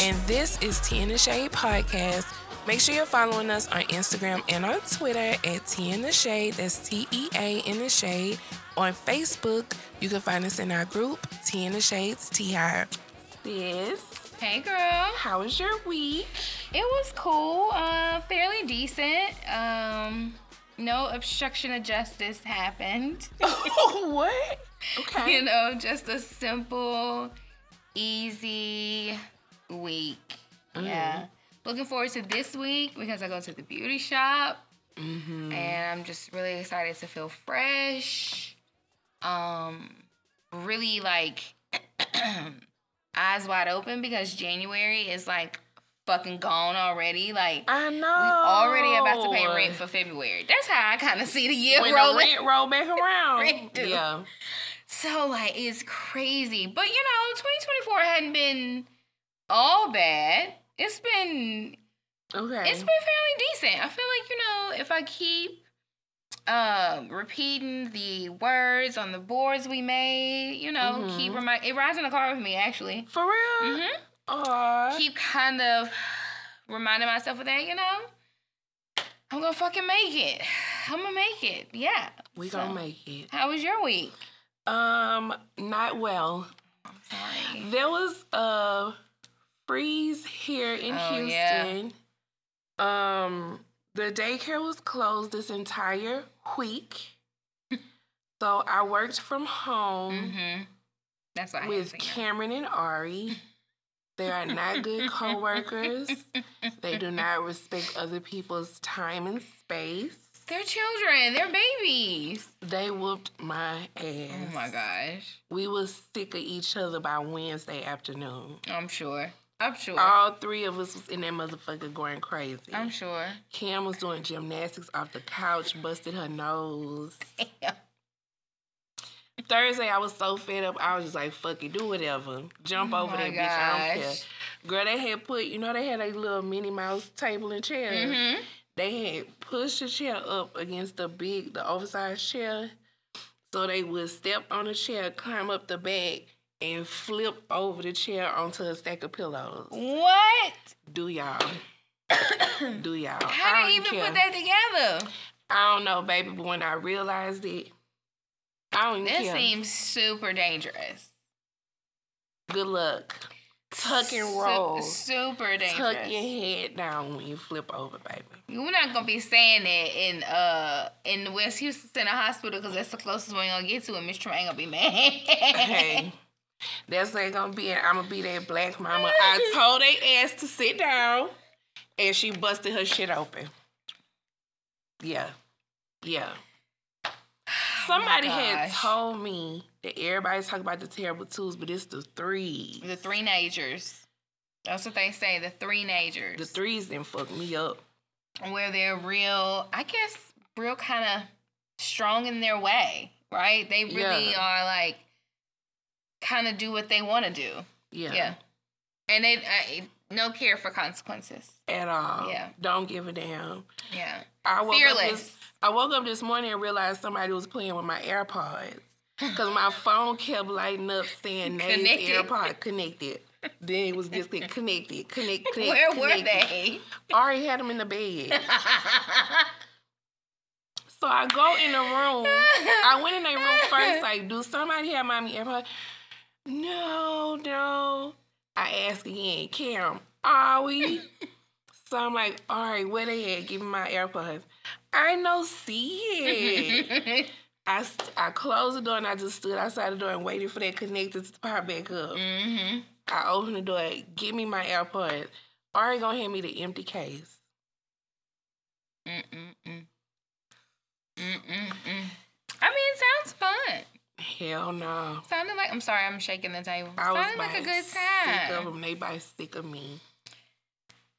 I'm Petty Cash. And this is Tea in the Shade Podcast. Make sure you're following us on Instagram and on Twitter at Tea in the Shade. That's T E A in the Shade. On Facebook, you can find us in our group, Tea in the Shades Tea Hive. Yes. Hey, girl. How was your week? It was cool. Uh, fairly decent. Um, no obstruction of justice happened. oh, what? Okay. You know, just a simple, easy week. Yeah. Looking forward to this week because I go to the beauty shop. Mm-hmm. and I'm just really excited to feel fresh. Um, really like eyes wide open because January is like fucking gone already. Like I know. we already about to pay rent for February. That's how I kind of see the year when the rolling. rent roll back around. Yeah. So like it's crazy. But you know, 2024 hadn't been all bad. It's been Okay. it's been fairly decent. I feel like, you know, if I keep um repeating the words on the boards we made, you know, Mhm. keep remind it rides in the car with me actually. for real. hmm Aw. Keep kind of reminding myself of that, you know. I'm gonna fucking make it. I'm gonna make it. Yeah. we So, gonna make it. How was your week? Um, not well. I'm sorry. There was a freeze here in Oh, yeah. Houston. Um, the daycare was closed this entire week. so I worked from home Mm-hmm. That's why I with Cameron and Ari. They are not good coworkers. they do not respect other people's time and space. They're children. They're babies. They whooped my ass. Oh my gosh. We was sick of each other by Wednesday afternoon. I'm sure. I'm sure. All three of us was in that motherfucker going crazy. I'm sure. Cam was doing gymnastics off the couch, busted her nose. Thursday, I was so fed up. I was just like, "Fuck it, do whatever, jump Oh over that bitch. I don't care." Girl, they had put, you know, they had a little Minnie Mouse table and chair. Mm-hmm. They had pushed the chair up against the big, the oversized chair, so they would step on the chair, climb up the back, and flip over the chair onto a stack of pillows. What? Do y'all? Do y'all? How did you even care. put that together? I don't know, baby, but when I realized it, I don't even That care. seems super dangerous. Good luck. Tuck and roll. super dangerous. Tuck your head down when you flip over, baby. We're not gonna be saying that in uh in the West Houston Center Hospital because that's the closest one we're gonna get to, and Miss Trump ain't gonna be mad. hey, that's ain't gonna be it. I'm gonna be that black mama. I told they ass to sit down, and she busted her shit open. Yeah, yeah. Oh Somebody had Oh gosh. told me that everybody's talking about the terrible twos, but it's the threes. the three nagers. That's what they say. The three nagers. The threes didn't fuck me up. where they're real, I guess, real kind of strong in their way, right? They really Yeah. are like kind of do what they want to do. Yeah. Yeah. And they uh, no care for consequences. At all. Yeah. Don't give a damn. Yeah. I woke up Fearless. this I woke up this morning and realized somebody was playing with my AirPods. Cause my phone kept lighting up saying Nate's Connected. AirPod connected. Then it was just like connected, connect, connect. Where were connected. they? Ari had them in the bed. So I go in the room. I went in the room first, like, do somebody have mommy AirPod? No, no. I ask again, Cam, are we? so I'm like, all right, where they at? Give me my AirPods. I know, see it. I, I closed the door and I just stood outside the door and waited for that connector to pop back up. mm-hmm. I opened the door, give me my AirPods. Ari gonna hand me the empty case. Mm-mm-mm. Mm-mm-mm. I mean, it sounds fun. Hell no. Sounded like I'm sorry, I'm shaking the table. I was Sounded like a good Sick of them. They by sick of me.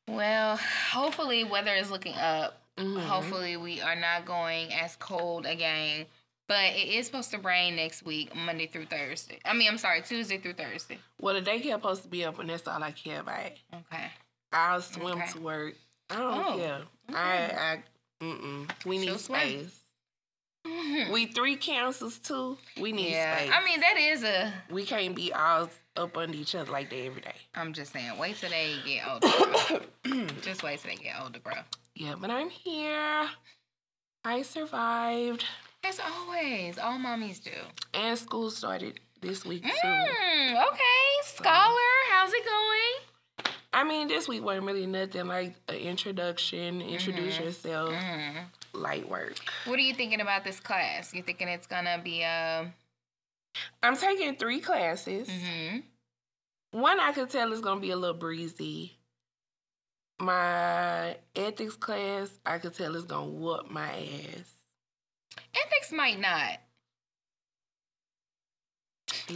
Well, hopefully weather is looking up. Mhm. Hopefully we are not going as cold again. But it is supposed to rain next week, Monday through Thursday. I mean, I'm sorry, Tuesday through Thursday. Well, the daycare supposed to be up, and that's all I care about. Okay. I'll swim Okay. to work. I don't Oh, care. I, I, mm-mm. We She'll need swim. Space. We three councils too. We need yeah, space. I mean that is a. we can't be all up under each other like that every day. I'm just saying, wait till they get older. just wait till they get older, bro. Yeah, but I'm here. I survived, As always, all mommies do. and school started this week too. Mm, okay, scholar, how's it going? I mean, this week wasn't really nothing like an introduction, introduce yourself, Mm. Light work. What are you thinking about this class? You thinking it's gonna be uh? I'm taking three classes. Mm-hmm. One I could tell is gonna be a little breezy. My ethics class, I could tell is gonna whoop my ass. Ethics might not.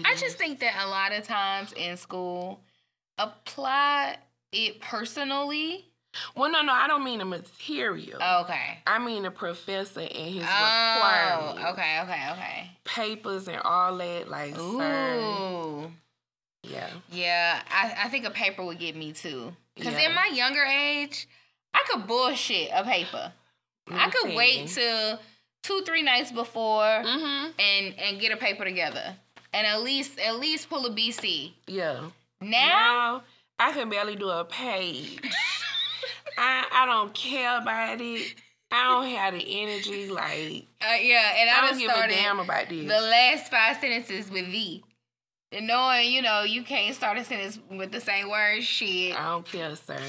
I just think that a lot of times in school, apply it personally. Well, no, no, I don't mean the material. Okay. I mean the professor and his requirements. Oh, requirements. okay, okay, okay. Papers and all that, like, sir. Ooh. Yeah. Yeah, I, I think a paper would get me too. Because Yeah. in my younger age, I could bullshit a paper. I could wait till two, three nights before Mhm. and and get a paper together. And at least at least pull a BC. Yeah. Now, Now I can barely do a page. I I don't care about it. I don't have the energy. Like uh, yeah, and I, I don't give a damn about this. the last five sentences with V. And knowing, you know, you can't start a sentence with the same word, shit. I don't care, sir.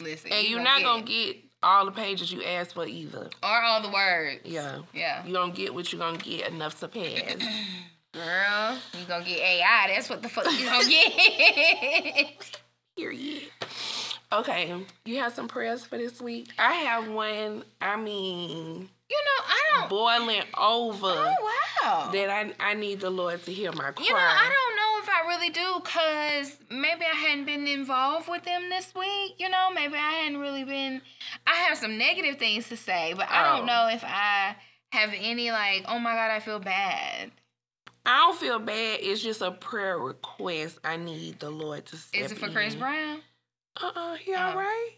Listen, And you you're not get gonna get all the pages you asked for either. or all the words. Yeah. Yeah. You don't get what you're gonna get enough to pass. Girl, you gonna get AI. That's what the fuck you gonna get. Period. Okay, you have some prayers for this week. I have one. I mean, you know, I don't. boiling over Oh wow. that I I need the Lord to hear my cry. You know, I don't know if I really do, cause maybe I hadn't been involved with them this week. You know, maybe I hadn't really been. I have some negative things to say, but I Oh. don't know if I have any like, oh my god, I feel bad. I don't feel bad. It's just a prayer request. I need the Lord to step Is it for Chris. Brown? Uh uh he Oh. all right?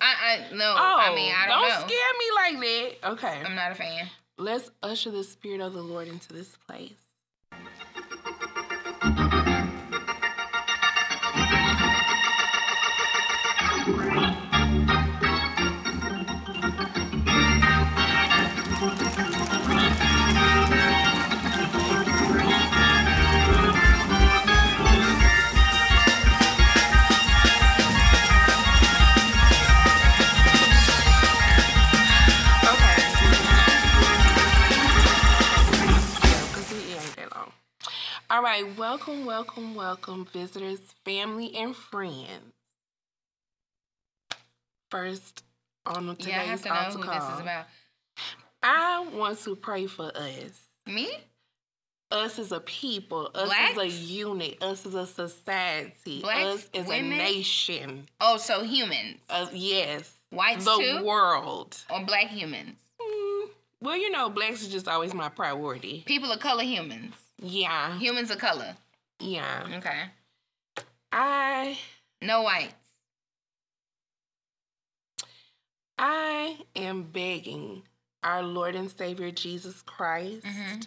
I, I no. Oh, I mean, I don't, know. scare me like that. Okay, I'm not a fan. let's usher the spirit of the Lord into this place. Welcome, welcome, welcome, visitors, family, and friends. First, on today's yeah, I have to know who call, this is about. I want to pray for us. Me? Us as a people, us as a unit, us as a society, Blacks, us as women? a nation. Oh, so humans, Uh, yes, whites the too, world. or black humans? Mm, well, you know, blacks is just always my priority. People of color, humans. Yeah, Humans of color. yeah. Okay. I No whites. I am begging our Lord and Savior Jesus Christ Mhm.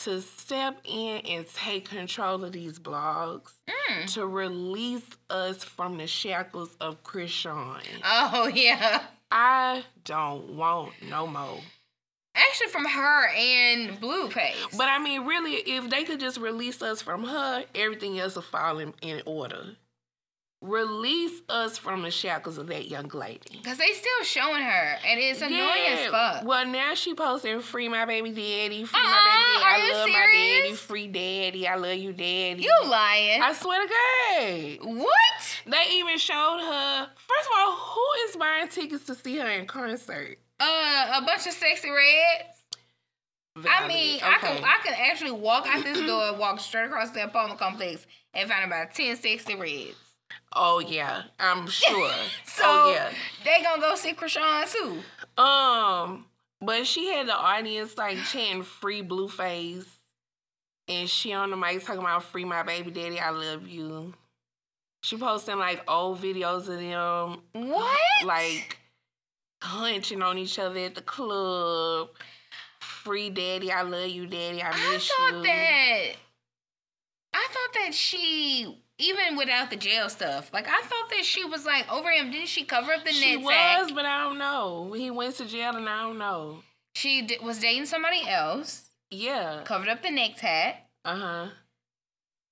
to step in and take control of these blogs, Mm. to release us from the shackles of Chrisean. Oh yeah. I don't want no more. Actually, from her and Blueface. But I mean, really, if they could just release us from her, everything else will fall in, in order. Release us from the shackles of that young lady. Cause they still showing her, and it's annoying as fuck. Well, now she posting free my baby daddy, free Uh-uh, my baby are daddy. I love my daddy, free daddy. I love you, daddy. You lying? I swear to God. what? They even showed her. First of all, who is buying tickets to see her in concert? Uh, a bunch of sexy reds. I Valid. mean, I can I could actually walk out this door, walk straight across the apartment complex, and find about ten sexy reds. Oh yeah, I'm sure. So oh yeah. they gonna go see Chrisean too. Um, but she had the audience like chanting "Free Blueface," and she on the mic talking about "Free my baby daddy, I love you." She posting like old videos of them What? like hunching on each other at the club, free daddy, I love you, daddy, I miss you. I thought you. that. I thought that she, even without the jail stuff, like I thought that she was like over him. Didn't she cover up the she was, but I don't know. He went to jail and I don't know. She d- was dating somebody else, Yeah. covered up the neck tat. Uh huh.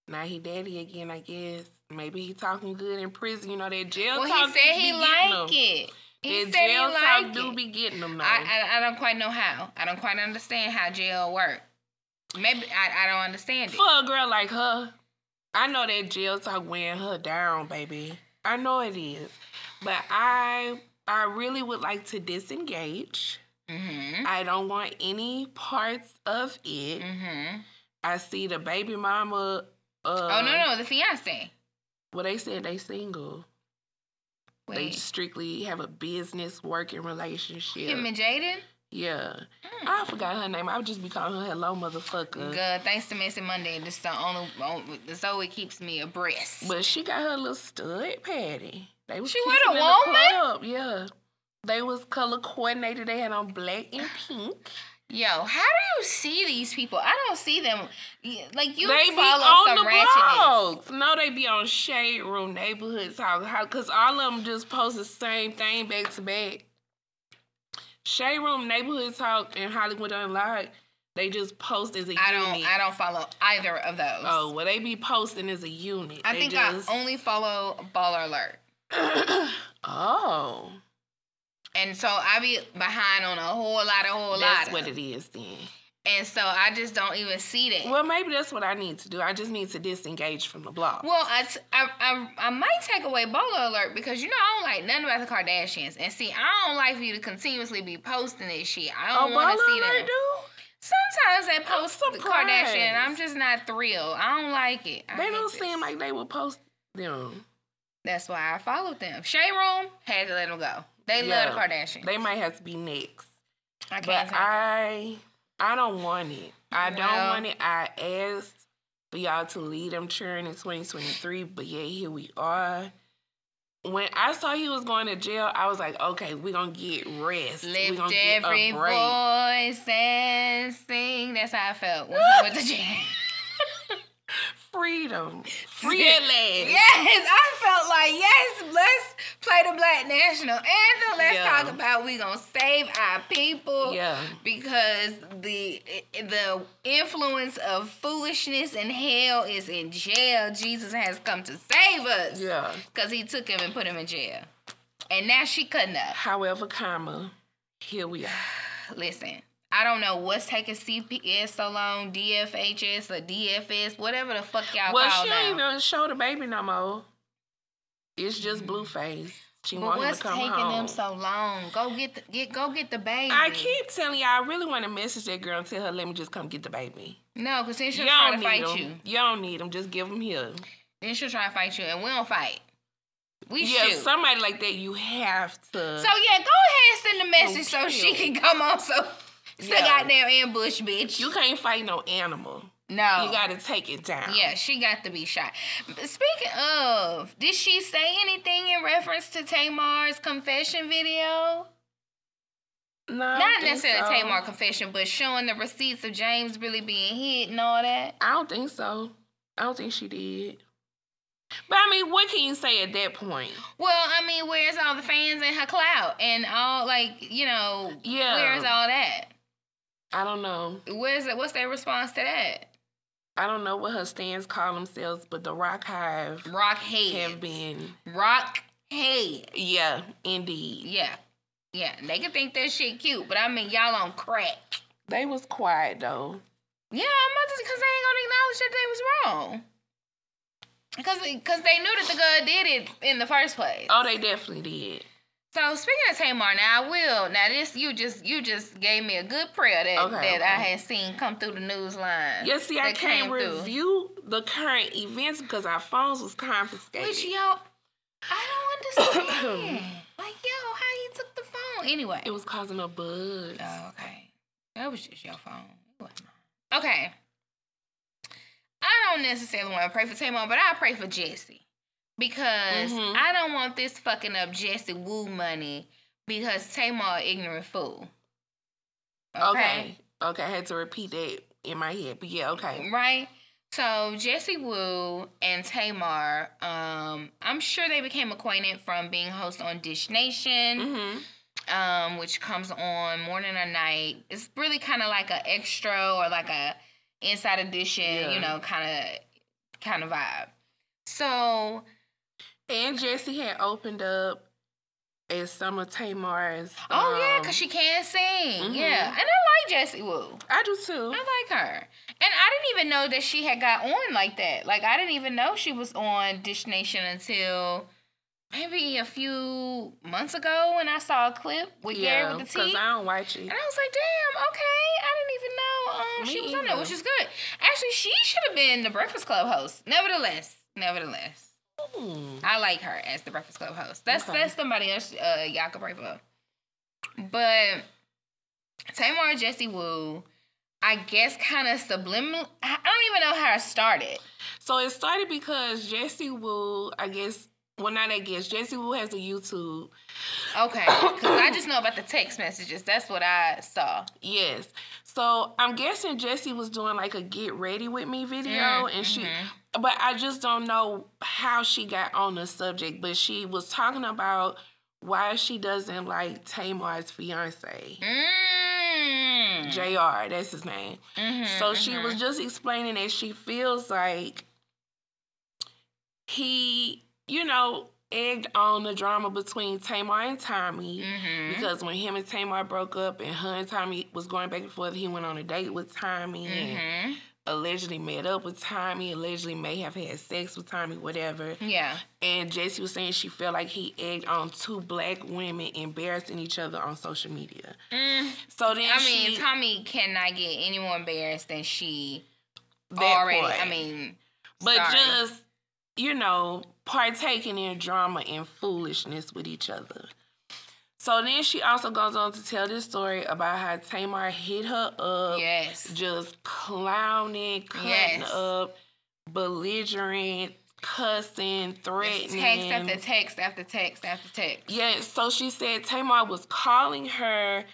Now he daddy again, I guess. Maybe he talking good in prison. You know that jail Well, talk he said he like it. He that said he jail talk like do be getting them though. I, I I don't quite know how. I don't quite understand how jail work. Maybe I, I don't understand it. For a girl like her, I know that jail talk wearing her down, baby. I know it is. But I I really would like to disengage. Mm-hmm. I don't want any parts of it. Mm-hmm. I see the baby mama uh oh no no the fiance. Well they said they single. They strictly have a business working relationship. him and Jaidyn. yeah. Hmm. I forgot her name. I would just be calling her hello motherfucker. Good. Thanks to Messy Monday. This the only, only keeps me abreast. But she got her little stud patty. They was She with a woman? Yeah. They was color coordinated. They had on black and pink. Yo, how do you see these people? I don't see them. Like you they be follow some the ratchetness. blogs. No, they be on Shade Room Neighborhood Talk. How? Cause all of them just post the same thing back to back. Shade Room Neighborhood Talk and Hollywood Unlocked. They just post as a I don't. I don't follow either of those. Oh, well, they be posting as a unit. I They think just... I only follow Baller Alert, oh, and so I be behind on a whole lot, a whole that's lot. what it is then. And so I just don't even see that. Well, maybe that's what I need to do. I just need to disengage from the blog. Well, I, t- I, I, I might take away Baller Alert because you know I don't like nothing about the Kardashians. And see, I don't like for you to continuously be posting this shit. I oh, don't want to see that. do? Sometimes they post the Kardashian and I'm just not thrilled. I don't like it. I They don't this. seem like they would post them. That's why I followed them. Shade Room had to let them go. They Yeah. love the Kardashians. They might have to be next. I can't But. I I don't want it. I don't want it. I asked for y'all to lead them churn in 2023, but yeah, here we are. When I saw he was going to jail, I was like, okay, we're gonna get rest. we Lift gonna get every a break. voice and sing. That's how I felt when he went to jail. Freedom. Free at last. Yes, I felt like yes. Let's play the Black National Anthem. Let's Yeah. talk about we gonna save our people. Yeah. Because the the influence of foolishness and hell is in jail. Jesus has come to save us. Yeah. Because he took him and put him in jail. And now she cutting up. However, comma, here we are. Listen, I don't know what's taking CPS so long, DFHS or DFS, whatever the fuck y'all Well, call Well, she now. ain't even show the baby no more. It's just blue Blueface. She But what's taking home. them so long? Go get the get go get the baby. I keep telling y'all, I really want to message that girl and tell her, let me just come get the baby. No, because then she'll try don't to fight him. you. You don't need them. Just give them here. Then she'll try to fight you, and we don't fight. We yeah, shoot. somebody like that, you have to. so yeah, go ahead and send a message so she can come on. So it's a goddamn ambush, bitch. you can't fight no animal. no, You got to take it down. Yeah, she got to be shot. Speaking of, did she say anything in reference to Tamar's confession video? No, don't necessarily so. Tamar confession, but showing the receipts of James really being hit and all that. I don't think so. I don't think she did. But I mean, what can you say at that point? Well, I mean, where's all the fans and her clout and all like you know? Yeah. Where's all that? I don't know. Where's it? What's their response to that? I don't know what her stands call themselves, but the Rock Hive Rock heads. have been. rock head. Yeah, indeed. Yeah, yeah. They can think that shit cute, but I mean, y'all on crack. They was quiet though. Yeah, I'm to because they ain't gonna acknowledge that they was wrong. Because because they knew that the girl did it in the first place. Oh, they definitely did. So speaking of Tamar, now I will. Now this you just you just gave me a good prayer that Okay, that okay. I had seen come through the news line. Yeah, see, I can't came through. review the current events because our phones was confiscated. Which yo, I don't understand. like yo, how you took the phone anyway? it was causing a buzz. Oh, okay. That was just your phone. It wasn't mine. Okay. I don't necessarily want to pray for Tamar, but I pray for Jesse. Because Mhm. I don't want this fucking up Jessie Woo money because Tamar ignorant fool. Okay. Okay, I had to repeat that in my head. But yeah, okay. Right? So Jessie Woo and Tamar, um, I'm sure they became acquainted from being hosts on Dish Nation, Mm-hmm. um, which comes on morning or night. It's really kind of like a extra or like a inside edition, Yeah. you know, kind of kind of vibe. So And Jessie had opened up as Summer of Tamar's. Oh yeah, um, cause she can sing. mhm. Yeah, and I like Jessie Woo. I do too. I like her, and I didn't even know that she had got on like that. Like I didn't even know she was on Dish Nation until maybe a few months ago when I saw a clip with yeah, Gary with the because I don't watch it. And I was like, damn, okay. I didn't even know um, Me she was on there, either. which is good. Actually, she should have been the Breakfast Club host. Nevertheless, nevertheless. I like her as the Breakfast Club host. That's Okay. that's somebody else uh, y'all could pray for. But Tamar and Jessie Woo, I guess, kind of subliminal. I don't even know how it started. So it started because Jessie Woo, I guess, well, not I guess, Jessie Woo has a YouTube. Okay, because I just know about the text messages. That's what I saw. Yes. So I'm guessing Jessie was doing like a get ready with me video, Mm, and she, mhm. But I just don't know how she got on the subject. But she was talking about why she doesn't like Tamar's fiance, Mm. Jr. That's his name. Mhm, So she mhm. was just explaining that she feels like he, you know, egged on the drama between Tamar and Tommie. Mhm. Because when him and Tamar broke up and her and Tommie was going back and forth, he went on a date with Tommie and Mhm. Allegedly met up with Tommie, allegedly may have had sex with Tommie, whatever. Yeah. And Jessie was saying she felt like he egged on two black women embarrassing each other on social media. Mm. So then I mean, she, Tommie cannot get any more embarrassed than she already. part. I mean, but sorry. just you know partaking in drama and foolishness with each other so then she also goes on to tell this story about how tamar hit her up yes. just clowning cutting Yes. up belligerent cussing threatening Text after text after text after text. yeah so she said tamar was calling her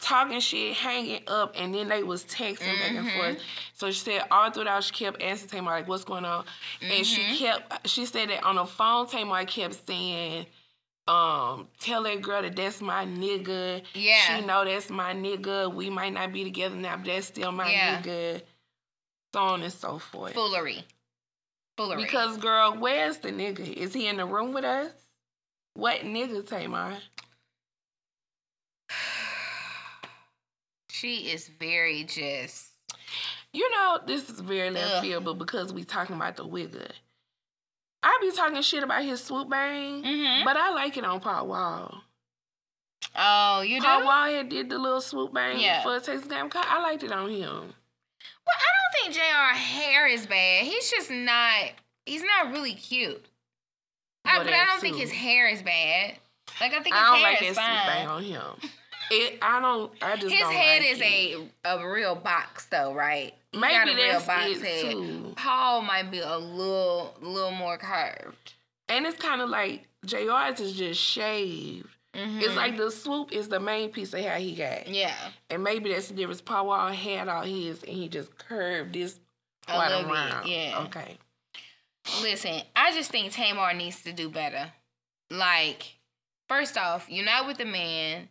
talking shit, hanging up, and then they was texting back and forth. So she said all throughout she kept asking Tamar like, "What's going on?" And she Mhm. kept. She said that on the phone, Tamar kept saying, "Um, tell that girl that that's my nigga. Yeah. She know that's my nigga. We might not be together now, but that's still my Yeah. nigga." So on and so forth. Foolery. Foolery. Because girl, where's the nigga? Is he in the room with us? What nigga, Tamar? she is very just. You know, this is very left field, but because we talking about the wigger, I be talking shit about his swoop bang, Mhm. but I like it on Paul Wall. Oh, you do? Paul Wall had did the little swoop bang Yeah. for a Texas game. I liked it on him. Well, I don't think Jr. hair is bad. He's just not. He's not really cute. I, but I don't think his hair is bad. Like I think his I don't hair like that is swoop bang fine. It, I don't. I just His head like is it. a a real box though, right? He got maybe a real box head. too. Paul might be a little little more curved. And it's kind of like JR's is just shaved. It's Mhm. like the swoop is the main piece of hair he got. yeah, And maybe that's the difference. Paul Wall had all his and he just curved this A part little bit, around. yeah. Okay. Listen, I just think Tamar needs to do better. Like, first off, you're not with the man.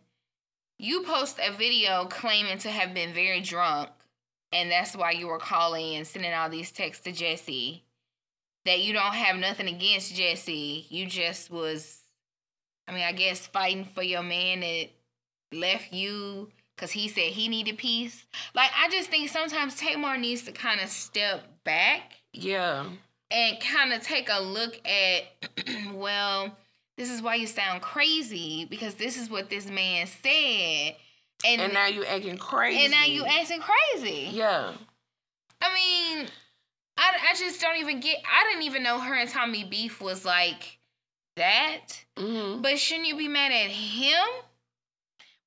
You post a video claiming to have been very drunk, and that's why you were calling and sending all these texts to Jesse. That you don't have nothing against Jesse. You just was, I mean, I guess fighting for your man that left you because he said he needed peace. Like, I just think sometimes Tamar needs to kind of step back Yeah. and kind of take a look at well this is why you sound crazy because this is what this man said. And And now you acting crazy. and now you acting crazy. Yeah. i mean I, I just don't even get i didn't even know her and tommy beef was like that. Hmm but shouldn't you be mad at him?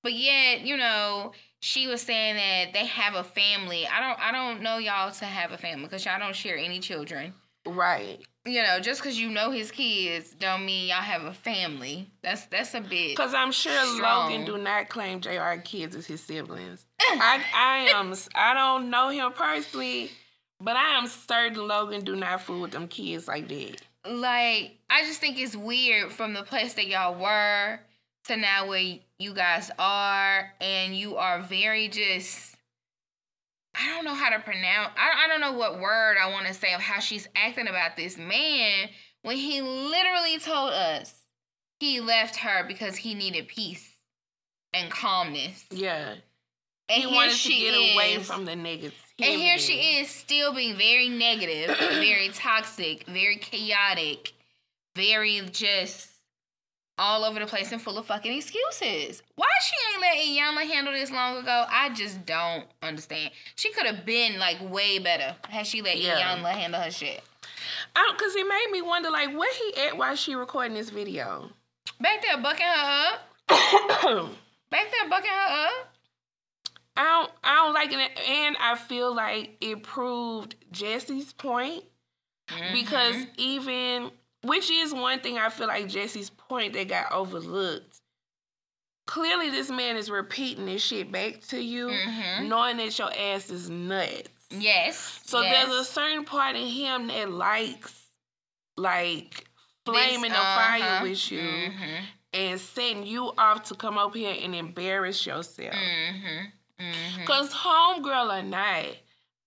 But yet you know she was saying that they have a family. I don't i don't know y'all to have a family because y'all don't share any children Right. You know, just because you know his kids don't mean y'all have a family. That's that's a bit. Because I'm sure Strong. Logan do not claim Jr. kids as his siblings. I I am I don't know him personally, but I am certain Logan do not fool with them kids like that. like I just think it's weird from the place that y'all were to now where you guys are, and you are very just. I don't know how to pronounce. I I don't know what word I want to say of how she's acting about this man when he literally told us he left her because he needed peace and calmness. Yeah. And he wanted to she get away is. from the negativity. And here she is still being very negative, very toxic, very chaotic, very just all over the place and full of fucking excuses. Why she ain't let Iyanla handle this long ago? I just don't understand. She could have been like way better had she let Yeah. Iyanla handle her shit. Because it made me wonder, like, where he at while she recording this video? Back there bucking her up. I Back there bucking her up. I don't, I don't like it, and I feel like it proved Jesse's point because Mhm. even, which is one thing I feel like Jesse's point that got overlooked. Clearly, this man is repeating this shit back to you, Mhm. knowing that your ass is nuts. Yes. So yes. there's a certain part in him that likes, like, flaming This, the fire uh-huh. with you Mhm. and setting you off to come up here and embarrass yourself. Mhm. Mhm. Cause homegirl or not,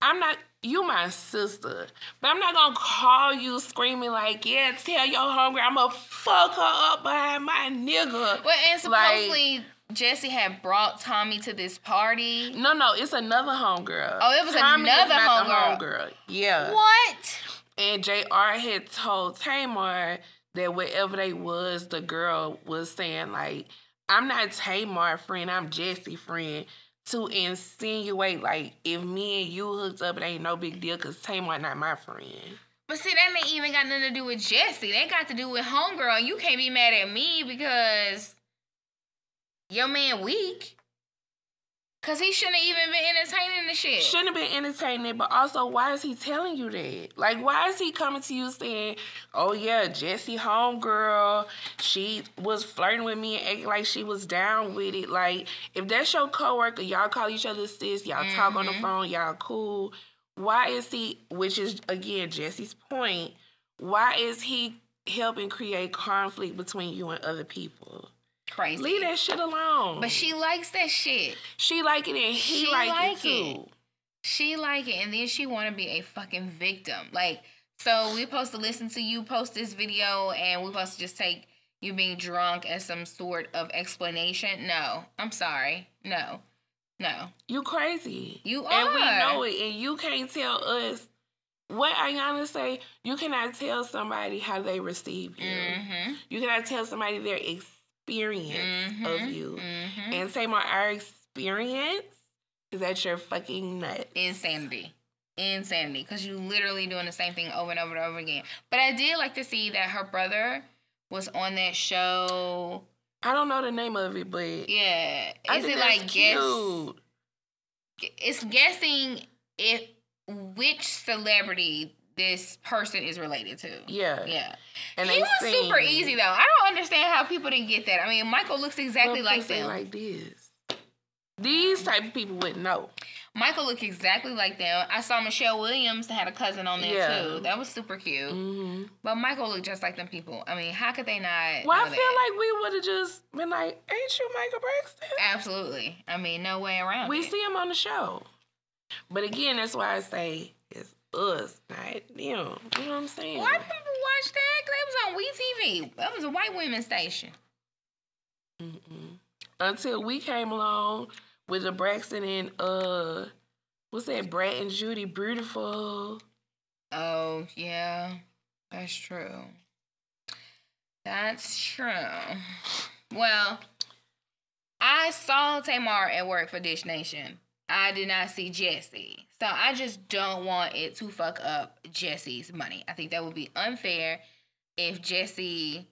I'm not. You my sister, but I'm not gonna call you screaming like, yeah, tell your homegirl I'ma fuck her up behind my nigga. Well, and Like- supposedly Jesse had brought Tommie to this party. No, no, it's another homegirl. Oh, it was Tommie another is not the homegirl. homegirl. Yeah. What? And JR had told Tamar that wherever they was, the girl was saying like, I'm not Tamar friend, I'm Jesse friend. To insinuate like if me and you hooked up, it ain't no big deal because Tamar not my friend. But see, that ain't even got nothing to do with Jesse. They got to do with homegirl. You can't be mad at me because your man weak. Cause he shouldn't have even been entertaining the shit. Shouldn't have been entertaining it, but also why is he telling you that? Like why is he coming to you saying, Oh yeah, Jesse homegirl, she was flirting with me and acting like she was down with it. Like if that's your coworker, y'all call each other sis, y'all talk on the Mhm. phone, y'all cool. Why is he which is again Jesse's point, why is he helping create conflict between you and other people? Crazy. Leave that shit alone. But she likes that shit. she like it and he She like, like it too. She like it, and then she want to be a fucking victim. Like, so we supposed to listen to you post this video, and we supposed to just take you being drunk as some sort of explanation. No, I'm sorry. No, no, You crazy. you are. And we know it. And you can't tell us what Ayana say. You cannot tell somebody how they receive you. Mm-hmm. You cannot tell somebody their experience of you. hmm And say my our experience is that you're fucking nuts. Insanity. Insanity. Because you literally doing the same thing over and over and over again. But I did like to see that her brother was on that show. I don't know the name of it, but Yeah. Is it like guess? cute. It's guessing if which celebrity this person is related to. Yeah. Yeah. And he was sing. super easy though. I don't understand how people didn't get that. I mean, Michael looks exactly Well, like them. like this. These type of people wouldn't know. Michael looked exactly like them. I saw Michelle Williams had a cousin on there Yeah. too. That was super cute. hmm But Michael looked just like them people. I mean, how could they not? Well, I feel that? like we would have just been like, "Ain't you Michael Braxton?" absolutely. I mean, no way around. We it. see him on the show. But again, that's why I say us, not them. You know what I'm saying? White people watch that. 'cause They was on WeTV. That was a white women station. Mm-mm. Until we came along with the Braxton and uh, what's that? Brat and Judy, beautiful. Oh yeah, that's true. That's true. Well, I saw Tamar at work for Dish Nation. I did not see Jesse. So I just don't want it to fuck up Jesse's money. I think that would be unfair if Jesse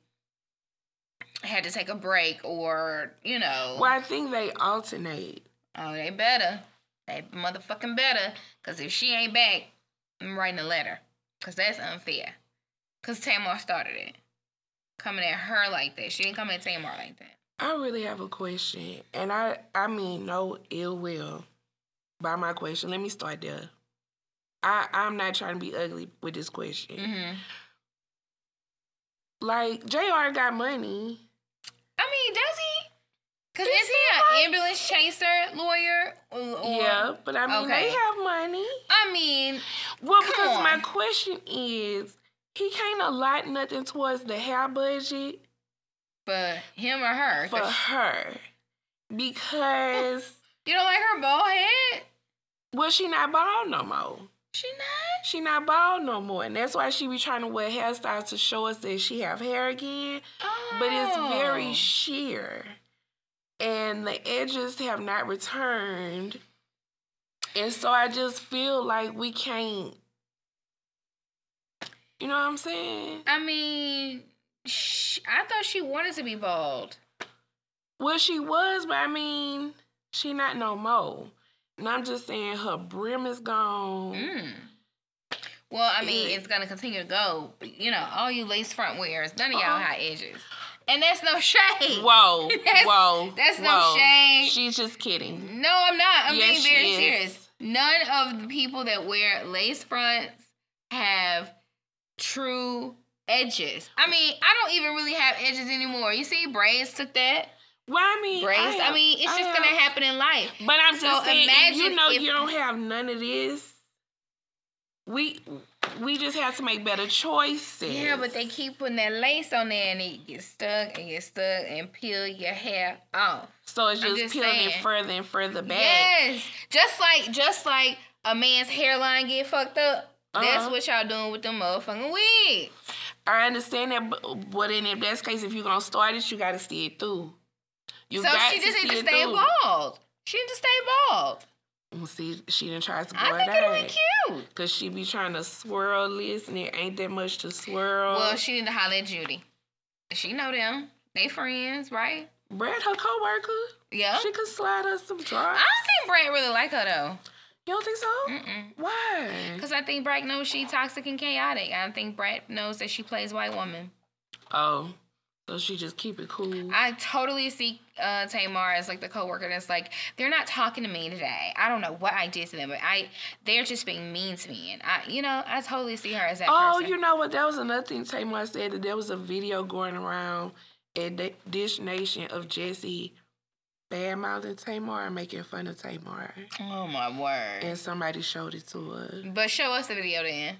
had to take a break or, you know. Well, I think they alternate. Oh, they better. They motherfucking better. Because if she ain't back, I'm writing a letter. Cause that's unfair. Cause Tamar started it. Coming at her like that. She didn't come at Tamar like that. I really have a question, and I I mean no ill will by my question. Let me start there. I I'm not trying to be ugly with this question. Mm-hmm. Like Jr. got money. I mean, does he? Cause is he an ambulance chaser lawyer? Or, yeah, but I mean okay. they have money. I mean, Well, because my question is, he can't allot nothing towards the hair budget but him or her? for her because you don't like her bald head? Well, she not bald no more. She not. She not bald no more, and that's why she be trying to wear hairstyles to show us that she have hair again. But it's very Oh. sheer, and the edges have not returned, and so I just feel like we can't. You know what I'm saying? I mean, sh- I thought she wanted to be bald. Well, she was, but I mean, she not no more. And I'm just saying her brim is gone. Mm. Well, I mean, Yeah. it's gonna continue to go. You know, all you lace front wearers, none of y'all Uh-uh. have edges, and that's no shade. Whoa, That's- whoa. that's no whoa. shade. She's just kidding. No, I'm not. I'm Yes, being very serious. None of the people that wear lace fronts have true edges. I mean, I don't even really have edges anymore. You see, braids took that. Well, I mean, Braids. I, have- mean, it's I just have- gonna happen in life. But I'm So just saying, if you imagine know if- you don't have none of this, we we just have to make better choices. Yeah, but they keep putting that lace on there and it gets stuck and gets stuck and peel your hair off. so it's just, just peeling saying. it further and further back. Yes. Just like just like a man's hairline get fucked up. That's Uh-huh. what y'all doing with them motherfucking wigs. I understand that, but, but in if that's case, if you're gonna start it, you got to see it through. You so she just need to stay through. bald. She need to stay bald. Well, See, she didn't try to I grow think it it'll be cute. Cause she be trying to swirl this, and there ain't that much to swirl. Well, she need to holler at Judy. She know them. They friends, right? Brat, her coworker, Yeah. she could slide us some drugs. I don't think Brat really like her though. You don't think so? Mm-mm. Why? Cause I think Brat knows she toxic and chaotic. I think Brat knows that she plays white woman. Oh, so she just keep it cool. I totally see uh, Tamar as like the coworker that's like they're not talking to me today. I don't know what I did to them, but I they're just being mean to me, and I you know I totally see her as that oh, person. you know what? That was another thing Tamar said that there was a video going around at Di- Dish Nation of Jesse bad mouthing Tamar and making fun of Tamar. oh my word! And somebody showed it to us. But show us the video then.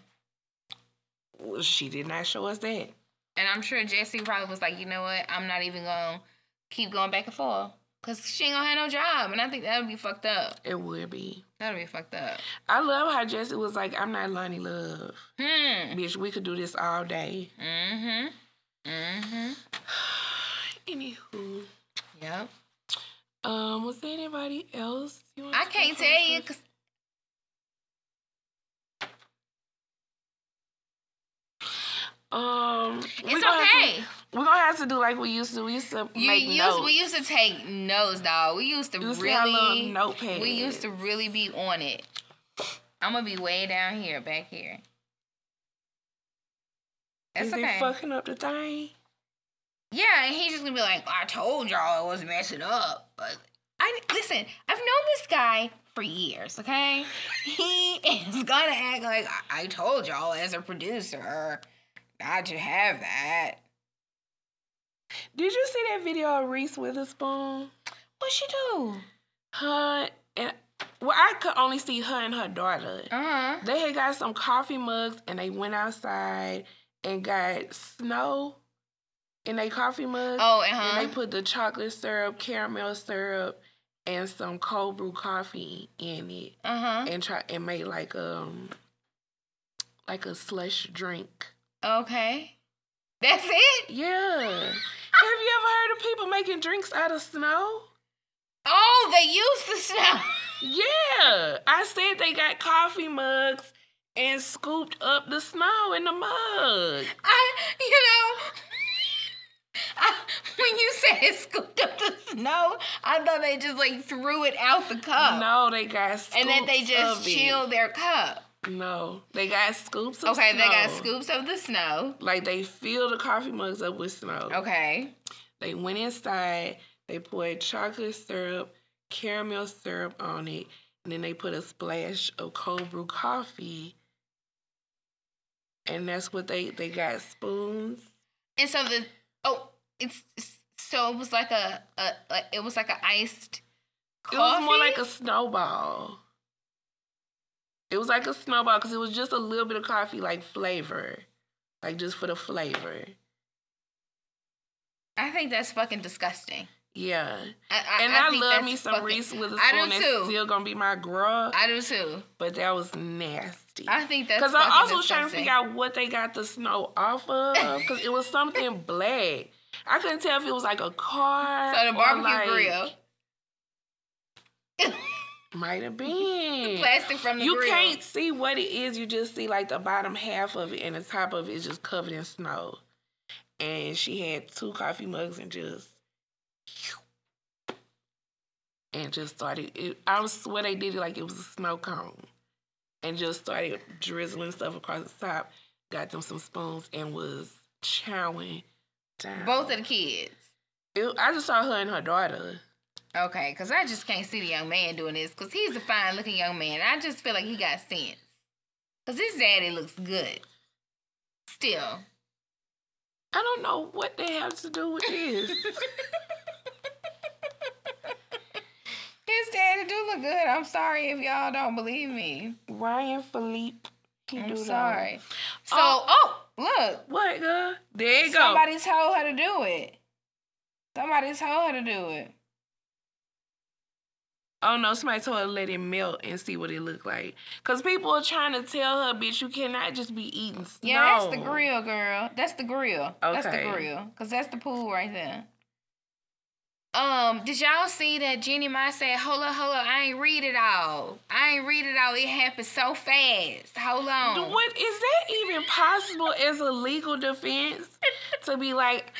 Well, she did not show us that. And I'm sure Jesse probably was like, you know what? I'm not even gonna keep going back and forth because she ain't gonna have no job, and I think that would be fucked up. It would be. That would be fucked up. I love how Jesse was like, I'm not Loni Love. Hmm. Bitch, we could do this all day. Mm-hmm. Mm-hmm. Anywho. Yep. Um, was there anybody else you I can't tell you because Um, we it's have okay. to- we're gonna have to do like we used to. We used to You make used notes. we used to take notes, dog. We used to used really little notepads. we used to really be on it. I'm gonna be way down here, back here. That's Is okay. fucking up the thing? yeah, and he's just gonna be like, "I told y'all it was messing up." But I listen. I've known this guy for years. Okay, he is gonna act like I, I told y'all as a producer not to have that. Did you see that video of Reese Witherspoon? What she do? Her and well, I could only see her and her daughter. Uh huh. They had got some coffee mugs and they went outside and got snow in their coffee mugs. Oh, uh And they put the chocolate syrup, caramel syrup, and some cold brew coffee in it, Uh huh. and try and made like um like a slush drink. Okay. That's it? Yeah. Have you ever heard of people making drinks out of snow? Oh, they used the snow. Yeah. I said they got coffee mugs and scooped up the snow in the mug. I, you know, I, when you said scooped up the snow, I thought they just like threw it out the cup. No, they got and then they just chilled their cup. No, they got scoops of Okay, snow. they got scoops of the snow. Like they filled the coffee mugs up with snow. Okay. They went inside. They poured chocolate syrup, caramel syrup on it, and then they put a splash of cold brew coffee. And that's what they they got spoons. And so the oh, it's, so it was like a, a, a it was like an iced It was more like a snowball. It was like a snowball because it was just a little bit of coffee, like flavor, like just for the flavor. I think that's fucking disgusting. Yeah, I, I, and I, think love me some fucking- Reese with a I do spoon. That's too. still gonna be my grub, I do too. but that was nasty. I think that's Because I also was trying to figure out what they got the snow off of, because it was something black. I couldn't tell if it was like a car. So the barbecue like- grill, might have been. The plastic from the you grill. can't see what it is. You just see like the bottom half of it, and the top of it is just covered in snow. And she had two coffee mugs and just and just started. It, I swear they did it like it was a snow cone, and just started drizzling stuff across the top. Got them some spoons and was chowing down. Both of the kids. It- I just saw her and her daughter. Okay, because I just can't see the young man doing this because he's a fine looking young man. I just feel like he got sense. Because his daddy looks good. Still. I don't know what they have to do with this. His daddy do look good. I'm sorry if y'all don't believe me. Ryan Phillippe. He I'm sorry. So, Oh. oh, look. What, girl? There you go. Somebody told her to do it. Somebody told her to do it. Oh no, somebody told her to let it melt and see what it looked like. Cause people are trying to tell her, bitch, you cannot just be eating snow. Yeah, that's the grill, girl. That's the grill. Okay. That's the grill. Cause that's the pool right there. Um, did y'all see that Jeannie Mai said, hold up, hold up, I ain't read it all. I ain't read it all. It happened so fast. Hold on. What is that even possible as a legal defense? to be like,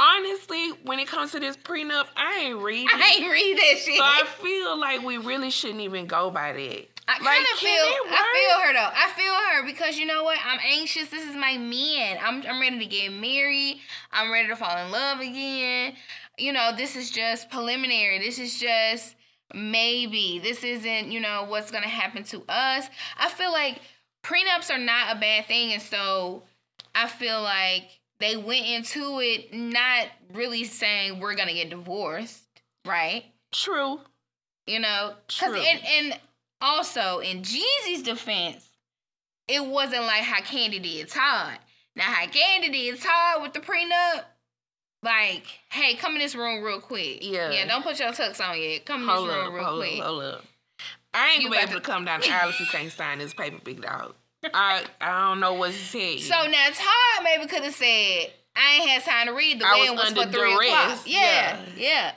honestly, when it comes to this prenup, I ain't reading. I ain't read that shit. so I feel like we really shouldn't even go by that. I kind Like, of feel I feel her though. I feel her because you know what? I'm anxious. This is my man. I'm I'm ready to get married. I'm ready to fall in love again. You know, this is just preliminary. This is just maybe. This isn't, you know, what's going to happen to us. I feel like prenups are not a bad thing and so I feel like they went into it not really saying we're to get divorced, right? True. You know, True. and, and also in Jeezy's defense, it wasn't like how Kandi did Todd. Now how Kandi did Todd with the prenup, like, hey, come in this room real quick. Yeah. Yeah, don't put your tux on yet. Come in Hold this room up, real hold quick. up, hold up. I ain't You gonna be able to- to come down the aisle if you can't sign this paper, big dog. I I don't know what to tell you. So now Todd maybe could have said, I ain't had time to read. The I wedding was was, for under three o'clock. duress, Yeah, yeah. yeah.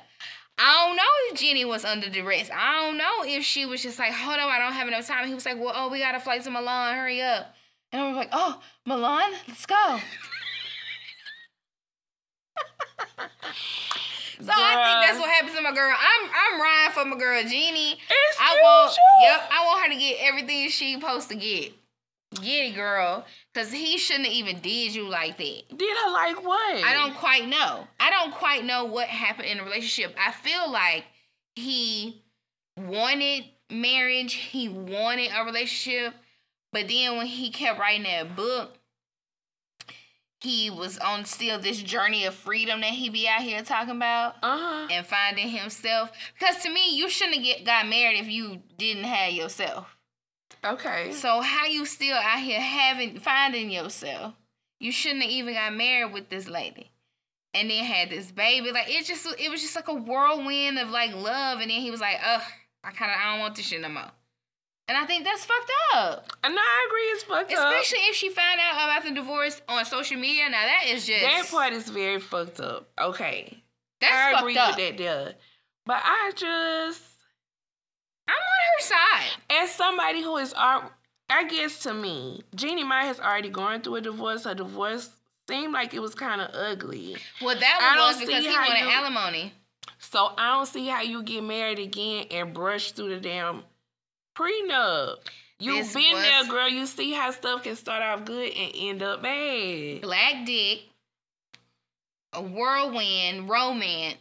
I don't know if Jenny was under duress. I don't know if she was just like, hold on, I don't have enough time. He was like, well, oh, we got to flight to Milan. Hurry up. And I was like, oh, Milan, let's go. So I think that's what happens to my girl. I'm I'm riding for my girl Jeannie. Excuse I want you? yep, I want her to get everything she supposed to get. Get it, girl. Cause he shouldn't have even did you like that. Did I like what? I don't quite know. I don't quite know what happened in the relationship. I feel like he wanted marriage, he wanted a relationship, but then when he kept writing that book, he was on still this journey of freedom that he be out here talking about Uh huh. and finding himself. Because to me, you shouldn't have get got married if you didn't have yourself. Okay. So how you still out here having finding yourself? You shouldn't have even got married with this lady, and then had this baby. Like it just it was just like a whirlwind of like love, and then he was like, ugh, I kind of I don't want this shit no more. And I think that's fucked up, And I agree, it's fucked up. especially if she found out about the divorce on social media. Now that is just That part is very fucked up. Okay. that's I fucked agree up. with that there. But I just I'm on her side. as somebody who is I guess to me, Jeannie Mai has already gone through a divorce. Her divorce seemed like it was kind of ugly. Well, that was because he wanted you- alimony. So I don't see how you get married again and brush through the damn prenup. You This been there, girl. You see how stuff can start off good and end up bad. Black dick, a whirlwind, romance,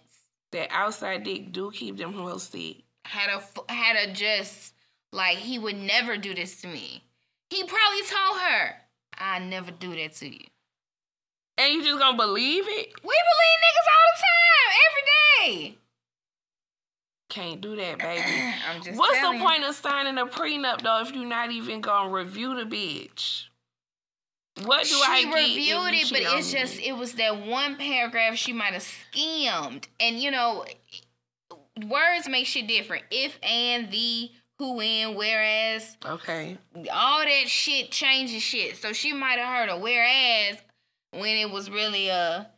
That outside dick do keep them hoes sick. Had a had a just like he would never do this to me. He probably told her, "I never do that to you." And you just gonna believe it? We believe niggas all the time, every day. Can't do that, baby. I'm just What's the you. point of signing a prenup though if you're not even gonna review the bitch? What do she I get? if reviewed it, but it's just me? it was that one paragraph she might have skimmed, and you know, words make shit different. If and the who and whereas okay. all that shit changes shit. So she might have heard a whereas when it was really a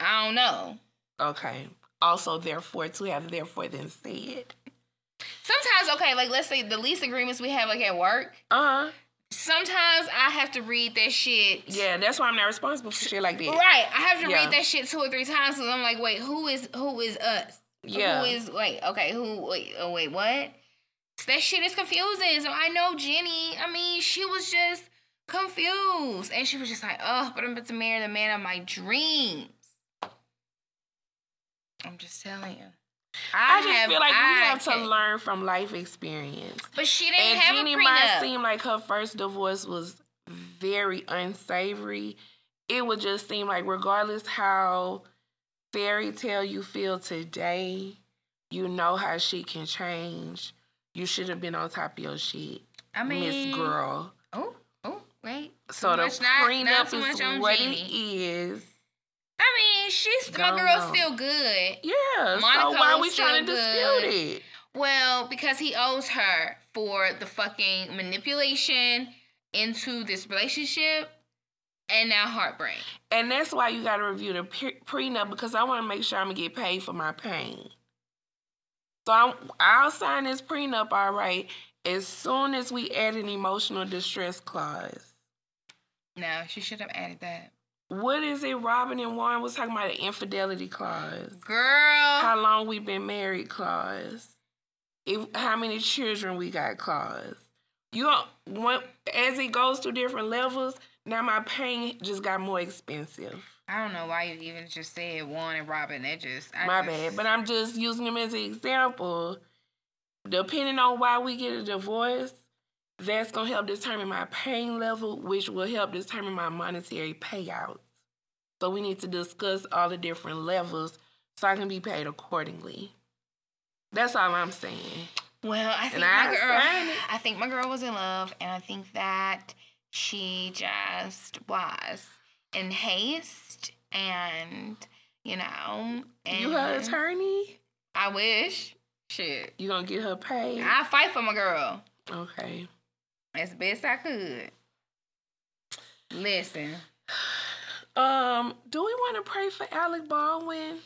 I don't know. Okay. Also, therefore, to have therefore then said. Sometimes okay, like let's say the lease agreements we have like at work. Uh huh. Sometimes I have to read that shit. Yeah, that's why I'm not responsible for shit like that. Right, I have to Yeah. read that shit two or three times because I'm like, wait, who is who is us? Yeah. Who is wait? Okay, who? Wait, oh wait, what? That shit is confusing. So I know Jenny. I mean, she was just confused, and she was just like, oh, but I'm about to marry the man of my dreams. I'm just telling you. I, just feel like we I have to can- learn from life experience. But she didn't And have Jenny a might seem like her first divorce was very unsavory. It would just seem like regardless how fairy tale you feel today, you know how she can change. You should have been on top of your shit, I mean, Miss Girl. Oh, oh, wait. So the much not- prenup not too is what Jenny. it is. I mean, she's my girl's still good. Yeah. Monica so why are we trying to still dispute it? Well, because he owes her for the fucking manipulation into this relationship and now heartbreak. And that's why you got to review the pre- prenup because I want to make sure I'm gonna get paid for my pain. So I'm, I'll sign this prenup, all right, as soon as we add an emotional distress clause. No, she should have added that. What is it? Robin and Warren was talking about an infidelity clause. Girl. How long we been married clause. If how many children we got clause. You want as it goes to different levels. Now my pain just got more expensive. I don't know why you even just said Warren and Robin. That just I My just- bad, but I'm just using them as an example. Depending on why we get a divorce, that's gonna help determine my pain level, which will help determine my monetary payouts. So we need to discuss all the different levels so I can be paid accordingly. That's all I'm saying. Well, I think I my girl. I think my girl was in love, and I think that she just was in haste, and you know, and You her attorney? I wish. Shit, You gonna get her paid? I fight for my girl Okay. As best I could. Listen, Um, do we want to pray for Alec Baldwin?